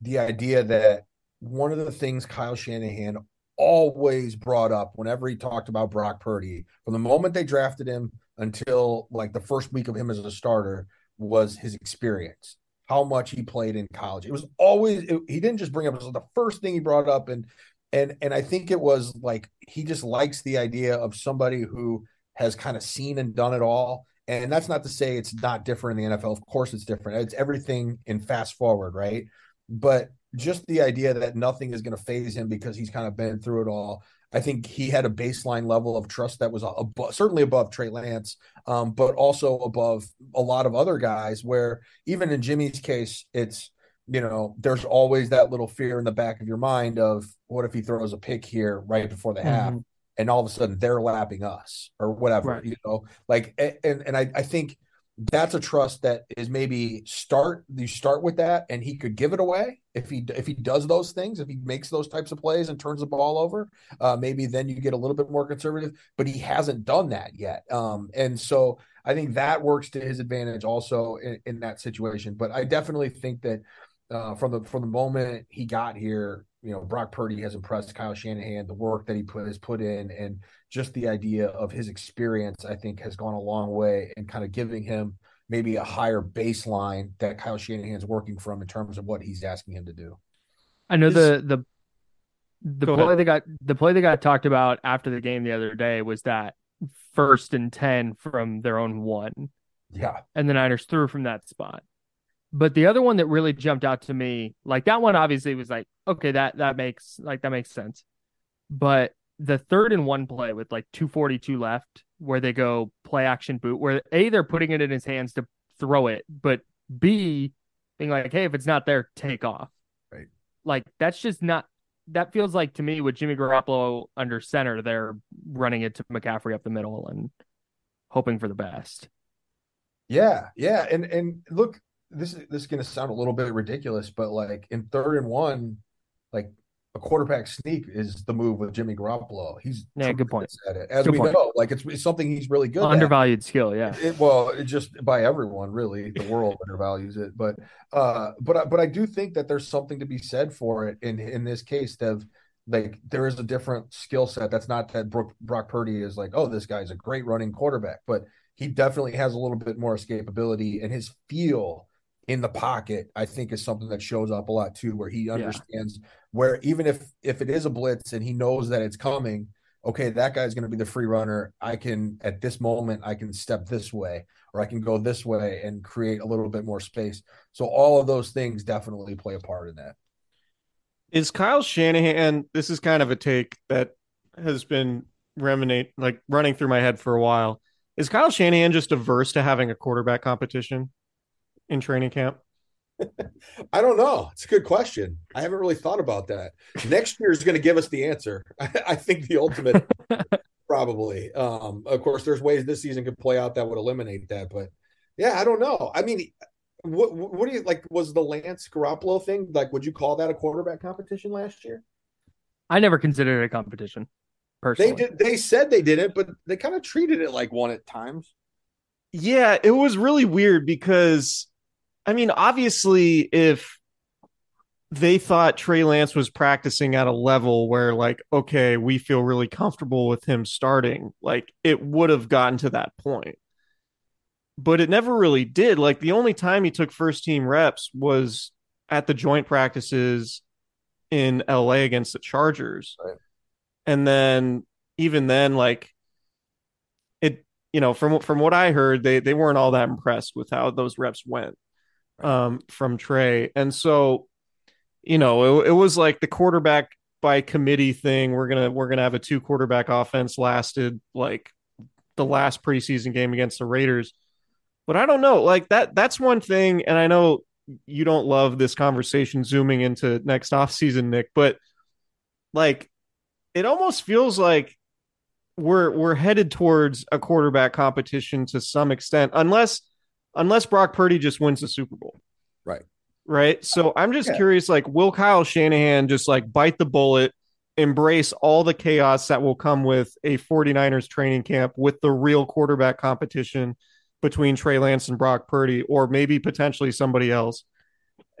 F: the idea that one of the things Kyle Shanahan always brought up whenever he talked about Brock Purdy, from the moment they drafted him until like the first week of him as a starter, was his experience how much he played in college. It was always it, he didn't just bring up it was the first thing he brought up and and and I think it was like he just likes the idea of somebody who has kind of seen and done it all. And that's not to say it's not different in the NFL. Of course it's different. It's everything in fast forward, right? But just the idea that nothing is going to phase him because he's kind of been through it all. I think he had a baseline level of trust that was above, certainly above Trey Lance, um, but also above a lot of other guys. Where even in Jimmy's case, it's you know there's always that little fear in the back of your mind of what if he throws a pick here right before the half,
A: Mhm.
F: and all of a sudden they're lapping us or whatever,
A: Right.
F: you know, like and and I, I think that's a trust that is maybe start you start with that and he could give it away. If he if he does those things if he makes those types of plays and turns the ball over uh, maybe then you get a little bit more conservative but he hasn't done that yet. Um, and so i think that works to his advantage also in, in that situation. But i definitely think that uh, from the from the moment he got here you know Brock Purdy has impressed Kyle Shanahan the work that he put has put in and just the idea of his experience I think has gone a long way in kind of giving him maybe a higher baseline that Kyle Shanahan's working from in terms of what he's asking him to do.
A: I know
E: Is-
A: the the the
E: Go
A: play
E: ahead.
A: that got the play that got talked about after the game the other day was that first and ten from their own one,
F: Yeah.
A: and the Niners threw from that spot. But the other one that really jumped out to me, like that one, obviously was like, okay, that that makes like that makes sense. But the third and one play with like 242 left, where they go play action boot, where A, they're putting it in his hands to throw it, but B, being like, hey, if it's not there, take off.
F: Right.
A: Like that's just not that feels like to me with Jimmy Garoppolo under center, they're running it to McCaffrey up the middle and hoping for the best.
F: Yeah, yeah, and and look, this is this is going to sound a little bit ridiculous, but like in third and one, like a quarterback sneak is the move with Jimmy Garoppolo. He's
A: Yeah, good point.
F: At it, as
A: Good
F: we
A: point.
F: know, like it's, it's something he's really good at.
A: Undervalued skill, yeah.
F: It, well, it just by everyone, really, the world undervalues it. But, uh, but, I- but I do think that there's something to be said for it in in this case. Of like, there is a different skill set. That's not that Brook, Brock Purdy is like, oh, this guy's a great running quarterback, but he definitely has a little bit more escapability, and his feel in the pocket, I think, is something that shows up a lot too, where he understands where even if if it is a blitz and he knows that it's coming okay, that guy's going to be the free runner. I can, at this moment, I can step this way or I can go this way and create a little bit more space. So all of those things definitely play a part in that.
E: Is Kyle Shanahan? This is kind of a take that has been reminate like running through my head for a while. Is Kyle Shanahan just averse to having a quarterback competition in training camp?
F: I don't know. It's a good question. I haven't really thought about that. Next year is going to give us the answer. I, I think the ultimate, probably. Um, of course, there's ways this season could play out that would eliminate that, but yeah, I don't know. I mean, what what do you like? Was the Lance Garoppolo thing like? Would you call that a quarterback competition last year?
A: I never considered it a competition. Personally,
F: They did. They said they did it, but they kind of treated it like one at times.
E: Yeah, it was really weird because, I mean, obviously, if they thought Trey Lance was practicing at a level where, like, okay, we feel really comfortable with him starting, like, it would have gotten to that point. But it never really did. Like, the only time he took first team reps was at the joint practices in LA against the Chargers.
F: Right.
E: And then, even then, like, it you know, from from what I heard, they they weren't all that impressed with how those reps went um, from Trey, and so you know, it, it was like the quarterback by committee thing. We're gonna we're gonna have a two quarterback offense. Lasted like the last preseason game against the Raiders, but I don't know. Like that that's one thing, and I know you don't love this conversation zooming into next offseason, Nick, but like it almost feels like we're we're headed towards a quarterback competition to some extent, unless unless Brock Purdy just wins the Super Bowl.
F: Right.
E: Right. So I'm just
F: Yeah.
E: curious, like, will Kyle Shanahan just like bite the bullet, embrace all the chaos that will come with a 49ers training camp with the real quarterback competition between Trey Lance and Brock Purdy, or maybe potentially somebody else?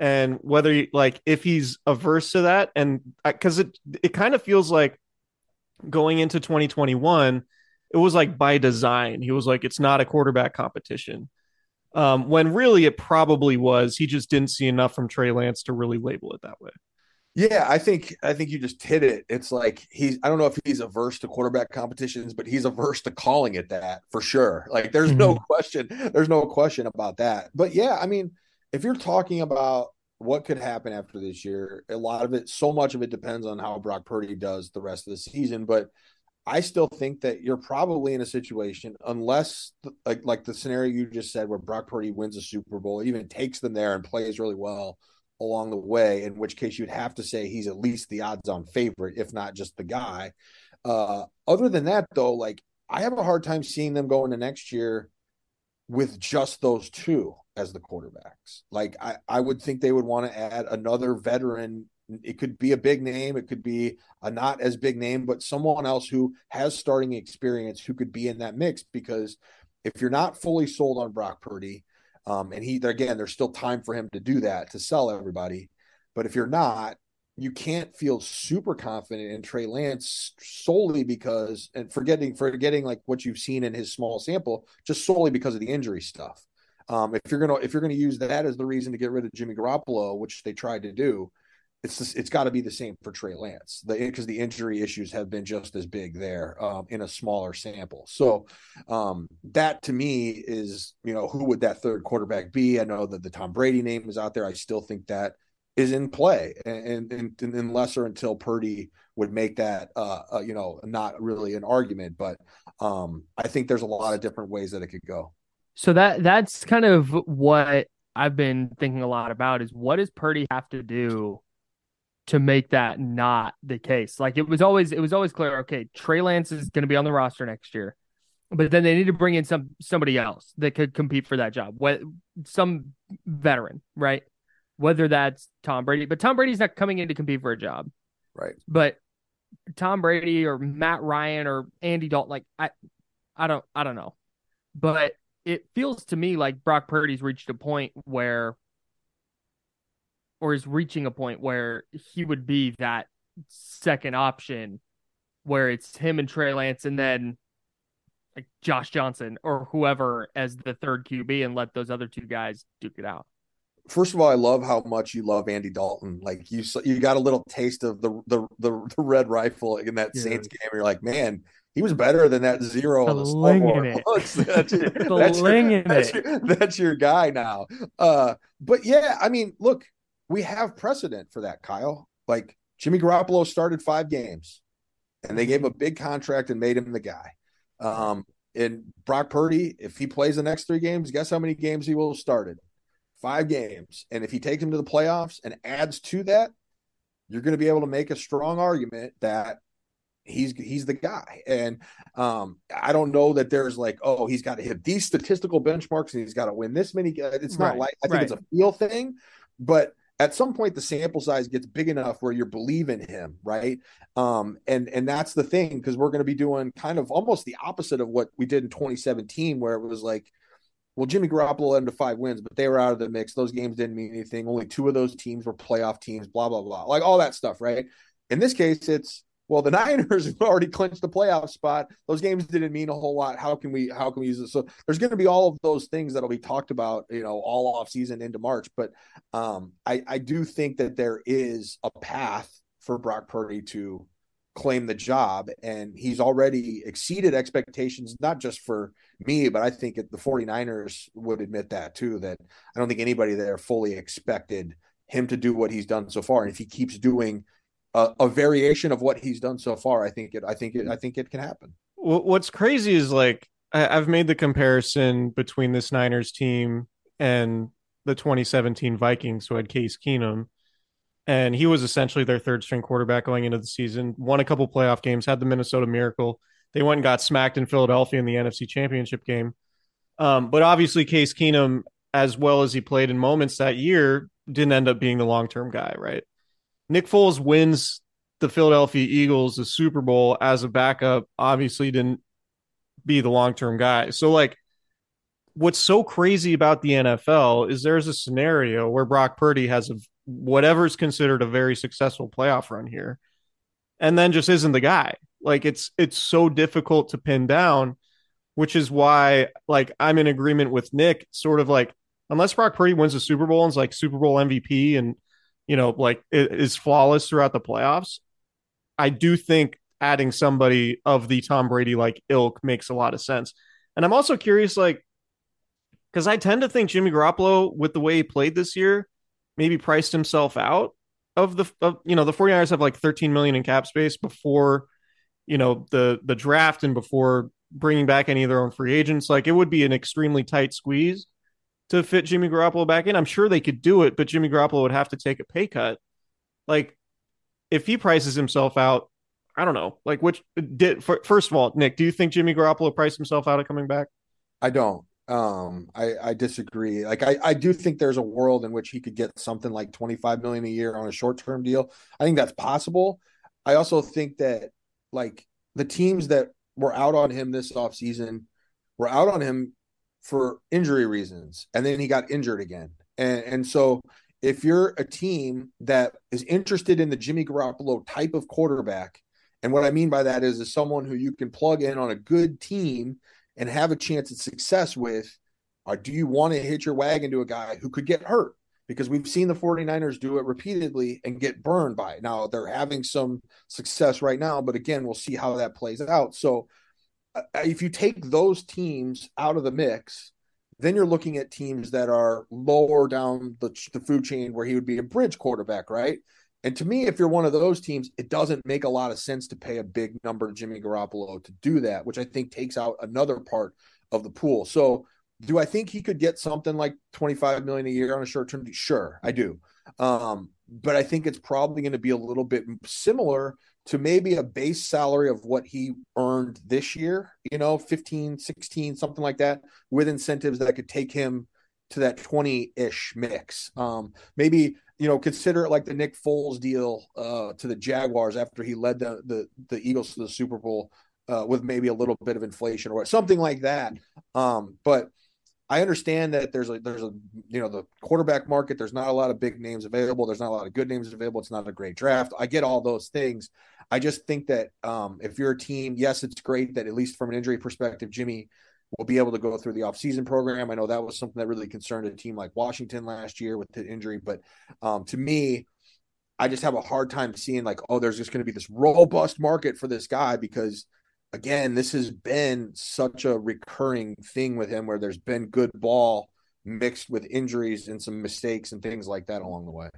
E: And whether he, like if he's averse to that, and uh, because it it kind of feels like going into 2021, it was like by design. He was like, it's not a quarterback competition. Um, when really it probably was. He just didn't see enough from Trey Lance to really label it that way.
F: Yeah, I think I think you just hit it. It's like he's I don't know if he's averse to quarterback competitions, but he's averse to calling it that for sure. Like there's no question, there's no question about that. But yeah, I mean, if you're talking about what could happen after this year, a lot of it, so much of it depends on how Brock Purdy does the rest of the season. But I still think that you're probably in a situation, unless like like the scenario you just said, where Brock Purdy wins a Super Bowl, even takes them there and plays really well along the way, in which case you'd have to say he's at least the odds on favorite, if not just the guy. Uh, other than that, though, like I have a hard time seeing them going into next year with just those two as the quarterbacks. Like I, I would think they would want to add another veteran. It could be a big name, it could be a not as big name, but someone else who has starting experience who could be in that mix. Because if you're not fully sold on Brock Purdy, um, and he again, there's still time for him to do that to sell everybody. But if you're not, you can't feel super confident in Trey Lance solely because and forgetting forgetting like what you've seen in his small sample, just solely because of the injury stuff. Um, if you're gonna if you're gonna use that as the reason to get rid of Jimmy Garoppolo, which they tried to do, it's just, it's got to be the same for Trey Lance because the, the injury issues have been just as big there um, in a smaller sample. So um, that to me is you know who would that third quarterback be? I know that the Tom Brady name is out there. I still think that is in play, and, and, and unless or until Purdy would make that uh, uh, you know not really an argument, but um, I think there's a lot of different ways that it could go.
A: So that that's kind of what I've been thinking a lot about is what does Purdy have to do to make that not the case? Like it was always it was always clear, okay, Trey Lance is going to be on the roster next year. But then they need to bring in some somebody else that could compete for that job. What some veteran, right? Whether that's Tom Brady, but Tom Brady's not coming in to compete for a job.
F: Right.
A: But Tom Brady or Matt Ryan or Andy Dalton, like I I don't I don't know. But it feels to me like Brock Purdy's reached a point where, or is reaching a point where he would be that second option, where it's him and Trey Lance, and then like Josh Johnson or whoever as the third QB, and let those other two guys duke it out.
F: First of all, I love how much you love Andy Dalton. Like you, you got a little taste of the the the, the red rifle in that
A: Dude.
F: Saints game. You're like, man, he was better than that zero the
A: Slinging
F: scoreboard.
A: it.
F: Looks. That's your, that's, your, that's,
A: it.
F: your, that's your guy now. Uh, but yeah, I mean, look, we have precedent for that, Kyle. Like Jimmy Garoppolo started five games, and they gave him a big contract and made him the guy. Um, and Brock Purdy, if he plays the next three games, guess how many games he will have started? Five games. And if he takes him to the playoffs and adds to that, you're going to be able to make a strong argument that he's he's the guy. And um, I don't know that there's like, oh, he's got to hit these statistical benchmarks and he's got to win this many. It's not
A: Right,
F: like I think it's a feel thing, but at some point the sample size gets big enough where you're believing him, right? Um, and and that's the thing because we're going to be doing kind of almost the opposite of what we did in 2017, where it was like, well, Jimmy Garoppolo to five wins, but they were out of the mix. Those games didn't mean anything. Only two of those teams were playoff teams. Blah blah blah, like all that stuff, right? In this case, it's well, the Niners have already clinched the playoff spot. Those games didn't mean a whole lot. How can we how can we use it? So there's going to be all of those things that'll be talked about, you know, all off season into March. But um, I I do think that there is a path for Brock Purdy to claim the job and he's already exceeded expectations not just for me but i think the 49ers would admit that too that i don't think anybody there fully expected him to do what he's done so far and if he keeps doing a, a variation of what he's done so far, I think it. I think it. I think it can happen.
E: What's crazy is like I've made the comparison between this Niners team and the 2017 Vikings, who had Case Keenum, and he was essentially their third string quarterback going into the season. Won a couple playoff games, had the Minnesota Miracle. They went and got smacked in Philadelphia in the NFC Championship game. Um, but obviously, Case Keenum, as well as he played in moments that year, didn't end up being the long term guy, right? Nick Foles wins the Philadelphia Eagles the Super Bowl as a backup, obviously didn't be the long term guy. So, like, what's so crazy about the NFL is there's a scenario where Brock Purdy has a is considered a very successful playoff run here, and then just isn't the guy. Like, it's it's so difficult to pin down, which is why, like, I'm in agreement with Nick. Sort of like, unless Brock Purdy wins the Super Bowl and is like Super Bowl MVP and you know, like is flawless throughout the playoffs. I do think adding somebody of the Tom Brady like ilk makes a lot of sense. And I'm also curious, like, because I tend to think Jimmy Garoppolo, with the way he played this year, maybe priced himself out of the, of, you know, the 49ers have like 13 million in cap space before, you know, the the draft and before bringing back any of their own free agents. Like, it would be an extremely tight squeeze to fit Jimmy Garoppolo back in. I'm sure they could do it, but Jimmy Garoppolo would have to take a pay cut. Like, if he prices himself out, I don't know. Like, which did first of all, Nick, do you think Jimmy Garoppolo priced himself out of coming back?
F: I don't. Um, I, I disagree. Like, I, I do think there's a world in which he could get something like 25 million a year on a short term deal. I think that's possible. I also think that like the teams that were out on him this offseason were out on him for injury reasons, and then he got injured again. And and so if you're a team that is interested in the Jimmy Garoppolo type of quarterback, and what I mean by that is is someone who you can plug in on a good team and have a chance at success with, or do you want to hit your wagon to a guy who could get hurt? Because we've seen the 49ers do it repeatedly and get burned by it. Now they're having some success right now, but again, we'll see how that plays out. So uh, if you take those teams out of the mix, then you're looking at teams that are lower down the, the food chain where he would be a bridge quarterback, right? And to me, if you're one of those teams, it doesn't make a lot of sense to pay a big number to Jimmy Garoppolo to do that, which I think takes out another part of the pool. So, do I think he could get something like 25 million a year on a short term? Sure, I do. Um, but I think it's probably going to be a little bit similar to maybe a base salary of what he earned this year, you know, 15, 16, something like that, with incentives that could take him to that 20 ish mix. Um, maybe, you know, consider it like the Nick Foles deal uh, to the Jaguars after he led the, the, the Eagles to the Super Bowl uh, with maybe a little bit of inflation or something like that. Um, but I understand that there's a there's a you know the quarterback market. There's not a lot of big names available. There's not a lot of good names available. It's not a great draft. I get all those things. I just think that um, if you're a team, yes, it's great that at least from an injury perspective, Jimmy will be able to go through the offseason program. I know that was something that really concerned a team like Washington last year with the injury, but um, to me, I just have a hard time seeing like, oh, there's just going to be this robust market for this guy because again, this has been such a recurring thing with him where there's been good ball mixed with injuries and some mistakes and things like that along the way.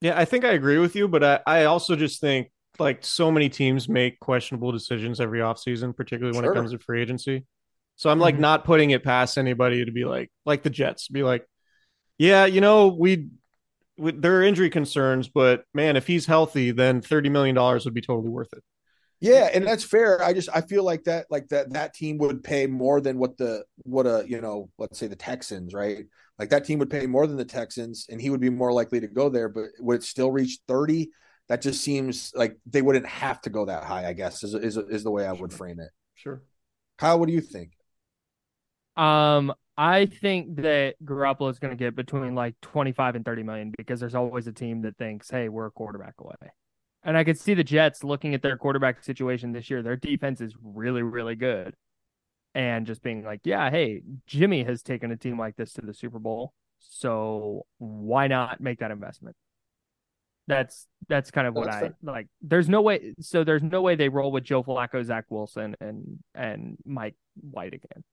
E: Yeah, I think I agree with you, but I, I also just think like so many teams make questionable decisions every offseason, particularly when sure. it comes to free agency. So I'm like mm-hmm. not putting it past anybody to be like, like the Jets, be like, yeah, you know, we, there are injury concerns, but man, if he's healthy, then $30 million would be totally worth it.
F: Yeah, and that's fair. I just I feel like that like that that team would pay more than what the what a you know let's say the Texans right like that team would pay more than the Texans and he would be more likely to go there. But would it still reach thirty? That just seems like they wouldn't have to go that high. I guess is is is the way I would frame it.
E: Sure.
F: Kyle, what do you think?
A: Um, I think that Garoppolo is going to get between like 25 and 30 million because there's always a team that thinks, hey, we're a quarterback away. And I could see the Jets looking at their quarterback situation this year. Their defense is really, really good. And just being like, yeah, hey, Jimmy has taken a team like this to the Super Bowl. So why not make that investment? That's that's kind of what
F: That's
A: I
F: fair.
A: like. There's no way so there's no way they roll with Joe Flacco, Zach Wilson, and and Mike White again.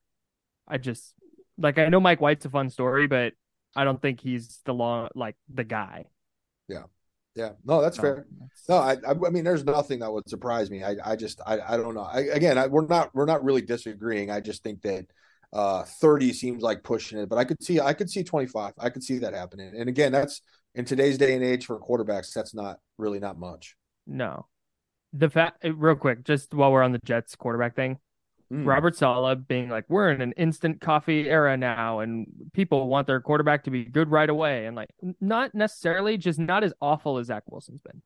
A: I just like I know Mike White's a fun story, but I don't think he's the long like the guy.
F: Yeah, no, that's
A: So,
F: fair. No, I, I, I mean, there's nothing that would surprise me. I, I just, I, I don't know. I, again, I, we're not, we're not really disagreeing. I just think that uh 30 seems like pushing it, but I could see, I could see 25. I could see that happening. And again, that's in today's day and age for quarterbacks. That's not really not much.
A: No. The fact real quick, just while we're on the Jets quarterback thing,
F: Mm.
A: Robert Saleh being like, We're in an instant coffee era now and people want their quarterback to be good right away. And like not necessarily, just not as awful as Zach Wilson's been.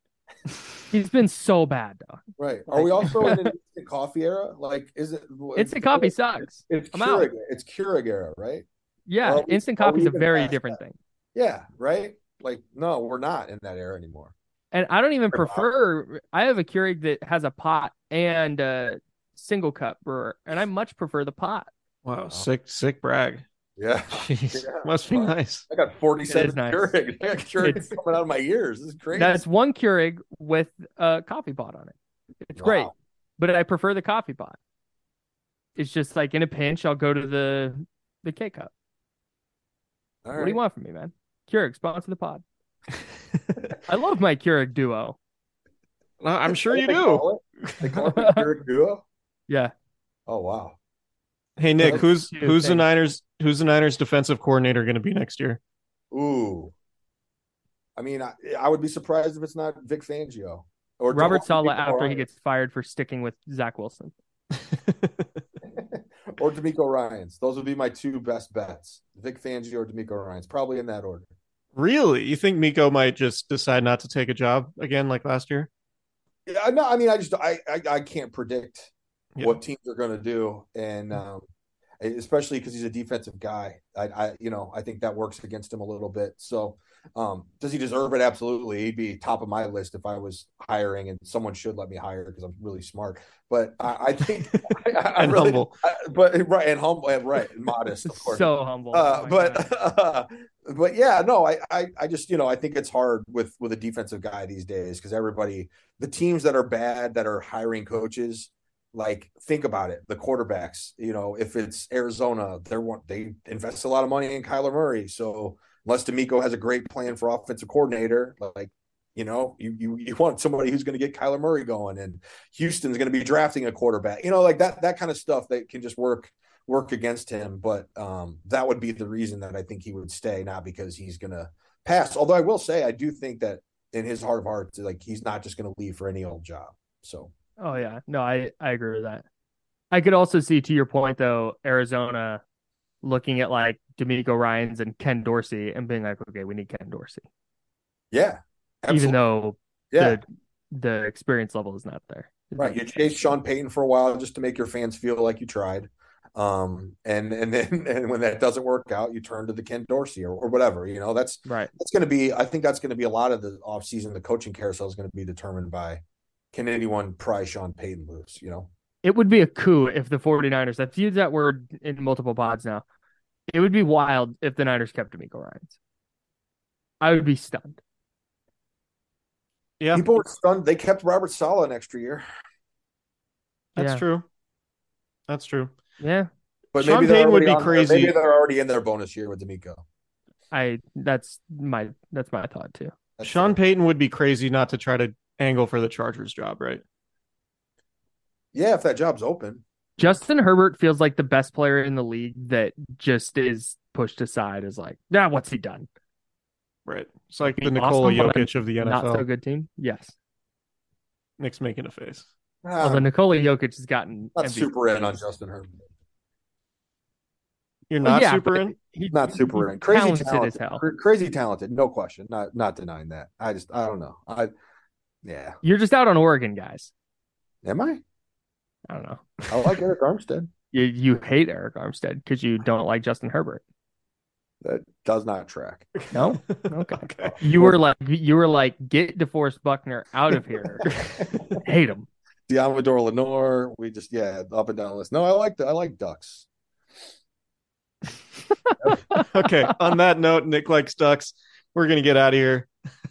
A: He's been so bad though.
F: Right. Are we also in an instant coffee era? Like, is it?
A: Instant coffee sucks.
F: It's
A: I'm out.
F: Keurig. It's Keurig era, right?
A: Yeah,
F: we-
A: instant
F: are
A: coffee is a very different
F: that?
A: thing.
F: Yeah. Right. Like, no, we're not in that era anymore.
A: And I don't even
F: Fair enough.
A: prefer. I have a Keurig that has a pot and a single cup brewer, and I much prefer the pot.
E: Wow, sick, sick brag.
F: Yeah.
E: Jeez,
F: Yeah.
E: must be
F: Wow.
E: nice.
F: I got 47
A: It is nice.
F: Keurig. I got Keurig
A: It's-
F: coming out of my ears. This is crazy.
A: That's one Keurig with a coffee pot on it. It's great, but I prefer the coffee pot. It's just like in a pinch, I'll go to the the K cup.
F: All
A: What do you want from me, man? Keurig, sponsor the pod. I love my Keurig duo.
E: Well, I'm sure you
F: They
E: do.
F: call it- They call it the Keurig duo.
A: Yeah,
F: Oh wow.
E: Hey Nick,
F: That's
E: who's
A: two
E: who's the. Niners who's the Niners defensive coordinator going to be next year?
F: Ooh. I mean, I, I would be surprised if it's not Vic Fangio or
A: Robert
F: or
A: Saleh
F: DeMeco
A: after he gets fired for sticking with Zach Wilson.
F: or DeMeco Ryans. Those would be my two best bets: Vic Fangio or DeMeco Ryans. Probably in that order.
E: really? You think Miko might just decide not to take a job again like last year?
F: Yeah, no, I mean, I just I I, I can't predict
E: Yeah.
F: what teams are going to do, and um, especially because he's a defensive guy. I, I you know I think that works against him a little bit. So, um, does he deserve it? Absolutely, he'd be top of my list if I was hiring, and someone should let me hire because I'm really smart. But I, I think I, I
E: And
F: really,
E: humble.
F: I- but right and humble and right and modest, of course.
A: So humble.
F: Uh,
A: Oh
F: but but yeah, no, I, I I just you know I think it's hard with with a defensive guy these days because everybody the teams that are bad that are hiring coaches like think about it the quarterbacks you know if it's Arizona they're they invest a lot of money in Kyler Murray so unless DeMeco has a great plan for offensive coordinator like you know you you you want somebody who's going to get Kyler Murray going and Houston's going to be drafting a quarterback you know like that that kind of stuff that can just work work against him, but um, that would be the reason that I think he would stay, not because he's gonna pass. Although I will say, I do think that in his heart of hearts, like he's not just gonna leave for any old job. So
A: Oh yeah, no, I I agree with that. I could also see, to your point though, Arizona looking at like DeMeco Ryans and Ken Dorsey and being like, okay, we need Ken Dorsey,
F: yeah,
A: even
F: absolutely.
A: though
F: yeah,
A: the the experience level is not there.
F: right. You chased Sean Payton for a while just to make your fans feel like you tried. Um, and and then and when that doesn't work out, you turn to the Ken Dorsey or, or whatever. You know, that's
A: Right.
F: that's going to be. I think that's going to be a lot of the offseason. The coaching carousel is going to be determined by can anyone pry Sean Payton loose. You know.
A: It would be a coup if the 49ers, I've used that word in multiple pods now. It would be wild if the Niners kept DeMeco Ryans. I would be stunned.
E: Yeah,
F: People were stunned. They kept Robert Saleh an extra year,
E: that's
A: Yeah.
E: true. That's true.
A: Yeah.
F: but
E: Sean
F: maybe they're
E: Payton would be
F: on-
E: crazy.
F: Maybe they're already in their bonus year with DeMeco.
A: I that's my that's my thought too.
F: That's
E: Sean
F: fair.
E: Payton would be crazy not to try to angle for the Chargers job, right?
F: yeah, if that job's open,
A: Justin Herbert feels like the best player in the league that just is pushed aside as like, nah, what's he done?
E: Right. It's like the
A: Being
E: Nikola
A: awesome,
E: Jokic of the NFL.
A: Not so good team. Yes.
E: Nick's making a face.
A: Ah. The Nikola Jokic has gotten
F: not
A: MVP
F: super in on
A: votes.
F: Justin Herbert.
E: You're
A: Well,
E: not
A: yeah,
E: super
A: but
E: in.
A: he-
F: Not super
A: he's
F: in. Crazy
A: talented
F: talented,
A: as hell.
F: Crazy talented, no question. Not not denying that. I just I don't know. I yeah.
A: You're just out on Oregon, guys.
F: Am I?
A: I don't know.
F: I like Arik Armstead.
A: You you hate Arik Armstead because you don't like Justin Herbert.
F: That does not track.
A: No, okay.
E: Okay.
A: You were like you were like get DeForest Buckner out of here. hate him.
F: Deommodore Lenoir. We just yeah, up and down the list. No, I like the I like Ducks.
E: okay. On that note, Nick likes ducks. We're gonna get out of here.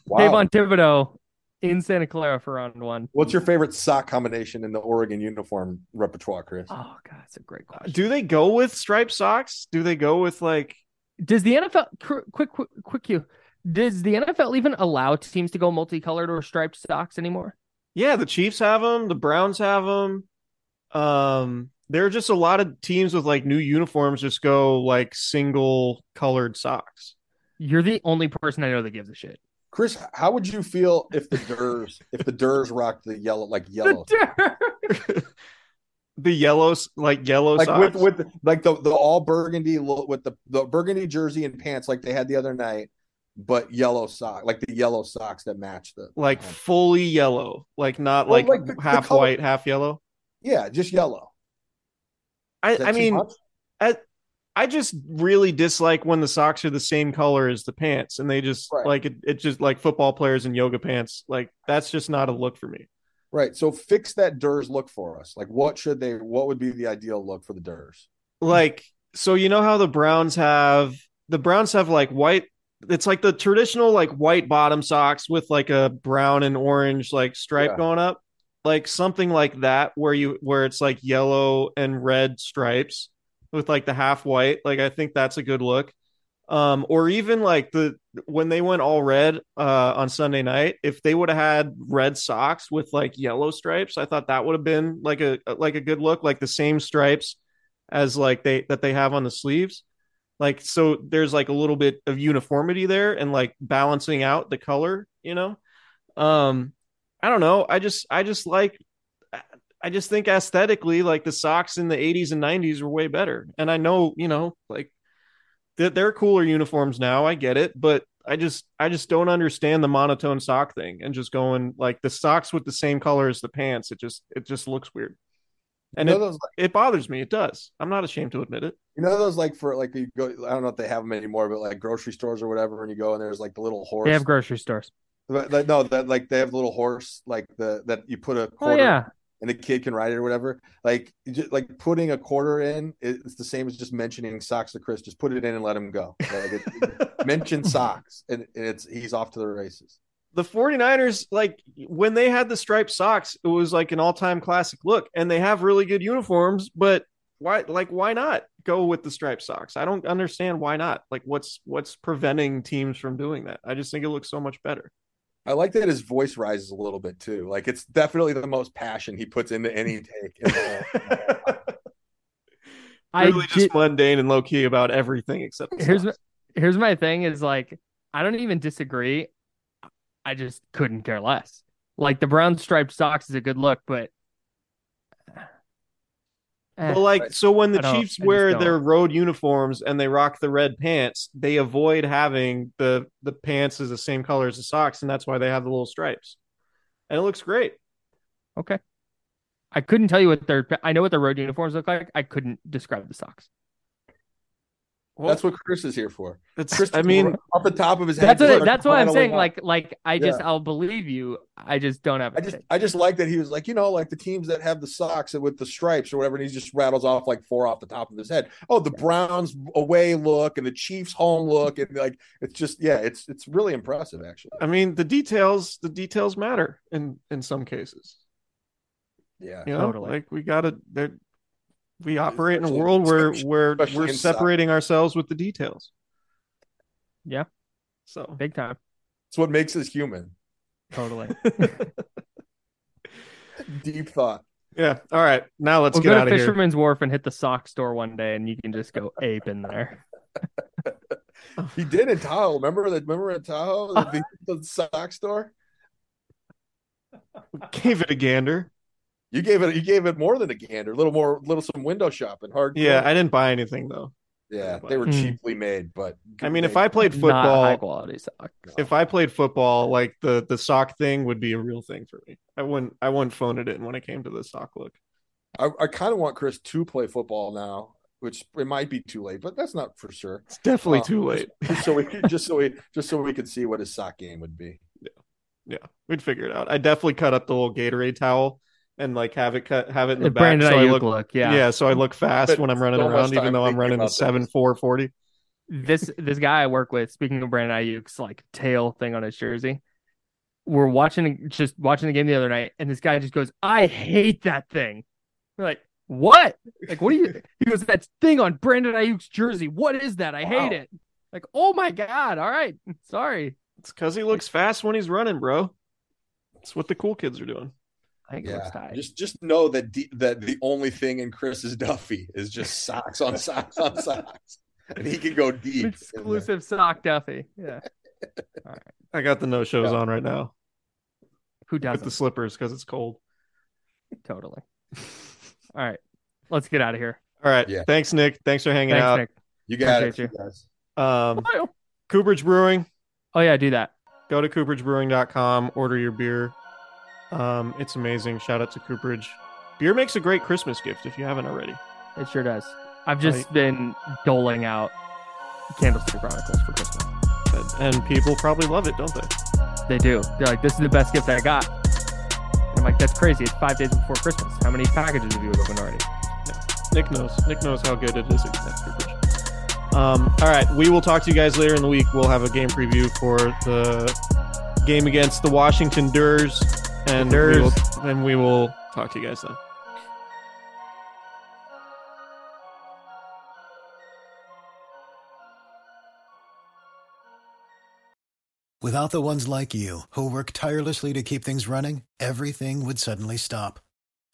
F: Wow.
A: Kayvon Thibodeaux in Santa Clara for round one.
F: What's your favorite sock combination in the Oregon uniform repertoire, Chris?
A: Oh god, that's a great question.
E: Do they go with striped socks? Do they go with like?
A: Does the NFL quick quick quick cue? Does the NFL even allow teams to go multicolored or striped socks anymore?
E: Yeah, the Chiefs have them. The Browns have them. Um, there are just a lot of teams with like new uniforms just go like single colored socks.
A: You're the only person I know that gives a shit.
F: Chris, how would you feel if the Durs if the Durs rocked the yellow like yellow?
E: the yellows, like yellow
F: like
E: socks.
F: with with like the the all burgundy with the the burgundy jersey and pants like they had the other night, but yellow sock like the yellow socks that match the
E: like fully yellow, like not
F: Well,
E: like,
F: like the- the
E: half
F: color-
E: white, half yellow.
F: yeah, just yellow.
E: I, I mean,
F: much?
E: I, just really dislike when the socks are the same color as the pants, and they just
F: Right.
E: like it. It just like football players in yoga pants. Like that's just not a look for me.
F: right. So fix that Durs look for us. Like what should they? What would be the ideal look for the Durs?
E: Like so, you know how the Browns have the Browns have like white. It's like the traditional like white bottom socks with like a brown and orange like stripe
F: Yeah.
E: going up, like something like that where you where it's like yellow and red stripes with like the half white. Like I think that's a good look. Um, or even like the when they went all red uh on Sunday night, if they would have had red socks with like yellow stripes, I thought that would have been like a like a good look, like the same stripes as like they that they have on the sleeves. Like so there's like a little bit of uniformity there and like balancing out the color, you know. Um I don't know. I just I just like I just think aesthetically like the socks in the 80s and 90s were way better. And I know, you know, like that they're cooler uniforms now. I get it, but I just I just don't understand the monotone sock thing and just going like the socks with the same color as the pants. It just it just looks weird. And
F: you
E: it,
F: know those
E: it bothers me. It does. I'm not ashamed to admit it.
F: you know those like for like you go I don't know if they have them anymore, but like grocery stores or whatever, and you go and there's like the little horse.
A: They have grocery stores.
F: But, like, no, that like they have the little horse like the that you put a
A: Oh
F: quarter
A: yeah,
F: and the kid can ride it or whatever. Like just, like putting a quarter in, it's the same as just mentioning socks to Chris. Just put it in and let him go. Like it, mention socks, and, and it's he's off to the races.
E: the 49ers like when they had the striped socks it was like an all-time classic look and they have really good uniforms but why like why not go with the striped socks i don't understand why not like what's what's preventing teams from doing that i just think it looks so much better
F: I like that his voice rises a little bit too. Like it's definitely the most passion he puts into any take. in the
A: I
E: really just
A: did-
E: mundane and low-key about everything except the
A: here's my, here's my thing is like I don't even disagree. I just couldn't care less. Like the brown striped socks is a good look, but Eh,
E: But like, so when the Chiefs wear their road uniforms and they rock the red pants, they avoid having the the pants as the same color as the socks, and that's why they have the little stripes. And it looks great.
A: okay. I couldn't tell you what their I know what their road uniforms look like. I couldn't describe the socks.
E: Well,
F: That's what Chris is here for.
E: it's,
F: Chris,
E: I mean,
F: off the top of his head,
A: That's what that's what I'm saying.
F: off.
A: Like like I just
F: Yeah.
A: I'll believe you. I just don't have
F: I
A: a
F: just
A: take.
F: I just like that he was like, you know, like the teams that have the socks with the stripes or whatever, and he just rattles off like four off the top of his head. Oh, the Browns away look and the Chiefs home look, and like it's just yeah, it's it's really impressive actually.
E: I mean, the details the details matter in in some cases.
F: Yeah.
E: You know,
A: Totally.
E: like we gotta there. We operate in a world where where we're
F: in soccer.
E: separating ourselves with the details.
A: Yeah.
E: So
A: Big time.
F: It's what makes us human.
A: Totally.
F: Deep thought.
E: yeah. All right. Now let's
A: we'll
E: get
A: go
E: out
A: to
E: of here.
A: Fisherman's Wharf and hit the sock store one day, and you can just go ape in there.
F: He did in Tahoe. Remember that? Remember in Tahoe, the, the sock store.
E: Gave it a gander.
F: You gave it you gave it more than a gander, a little more, little some window shopping. Hard.
E: Yeah, I didn't buy anything though.
F: yeah, they were
A: Hmm.
F: cheaply made, but
E: I mean, if I played
A: Not high
E: football,
A: quality sock.
E: if I played football, like the the sock thing would be a real thing for me. I wouldn't I wouldn't phone it in when it came to the sock look.
F: I, I kind of want Chris to play football now, which it might be too late, but that's not for sure.
E: It's definitely
F: Uh,
E: too late.
F: Just so we just so we just so we could see what his sock game would be.
E: Yeah, Yeah, we'd figure it out. I definitely cut up the little Gatorade towel and like have it cut have it in the
A: The
E: back
A: Brandon
E: so I look
A: look, yeah.
E: yeah, so I look fast
F: But
E: when I'm running around, even though I'm running a
F: this.
E: seven four forty.
A: this this guy I work with, speaking of Brandon Aiyuk's like tail thing on his jersey, we're watching just watching the game the other night, and this guy just goes, "I hate that thing." We're like, "What? Like, what do you?" He goes, "That thing on Brandon Aiyuk's jersey. What is that? I hate it." Like, oh my god! All right, sorry.
E: It's because he looks fast when he's running, bro. It's what the cool kids are doing.
A: I think it
F: Yeah,
A: looks tight.
F: just just know that the, that the only thing in Chris's Duffy is just socks on socks on socks, and he can go deep.
A: exclusive sock Duffy. Yeah,
E: I got the no shows
F: Yeah.
E: on right now
A: who doesn't?
E: the slippers because it's cold.
A: Totally. All right, let's get out of here.
E: All right.
F: Yeah.
E: Thanks, Nick. Thanks for hanging
A: Thanks,
E: out.
A: Nick.
F: You got
A: Appreciate
F: it, you guys.
E: Um, Cooperage Brewing.
A: Oh yeah, do that.
E: Go to cooperagebrewing.com, order your beer. Um, it's amazing. Shout out to Cooperage. Beer makes a great Christmas gift if you haven't already.
A: It sure does. I've just been doling out Candlestick Chronicles for Christmas.
E: And- people probably love it, don't they?
A: They do. They're like, this is the best gift I got. And I'm like, that's crazy. It's five days before Christmas. How many packages have you opened already?
E: Nick knows. Nick knows how good it is at Cooperage. Um, all right, we will talk to you guys later in the week. We'll have a game preview for the game against the Washington Durs, and
A: The
E: we will, and we will talk to you guys then.
G: Without the ones like you, who work tirelessly to keep things running, everything would suddenly stop.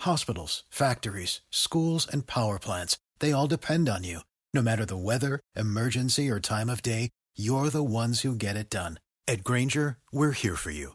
G: Hospitals, factories, schools, and power plants, they all depend on you. No matter the weather, emergency, or time of day, you're the ones who get it done. At Grainger, we're here for you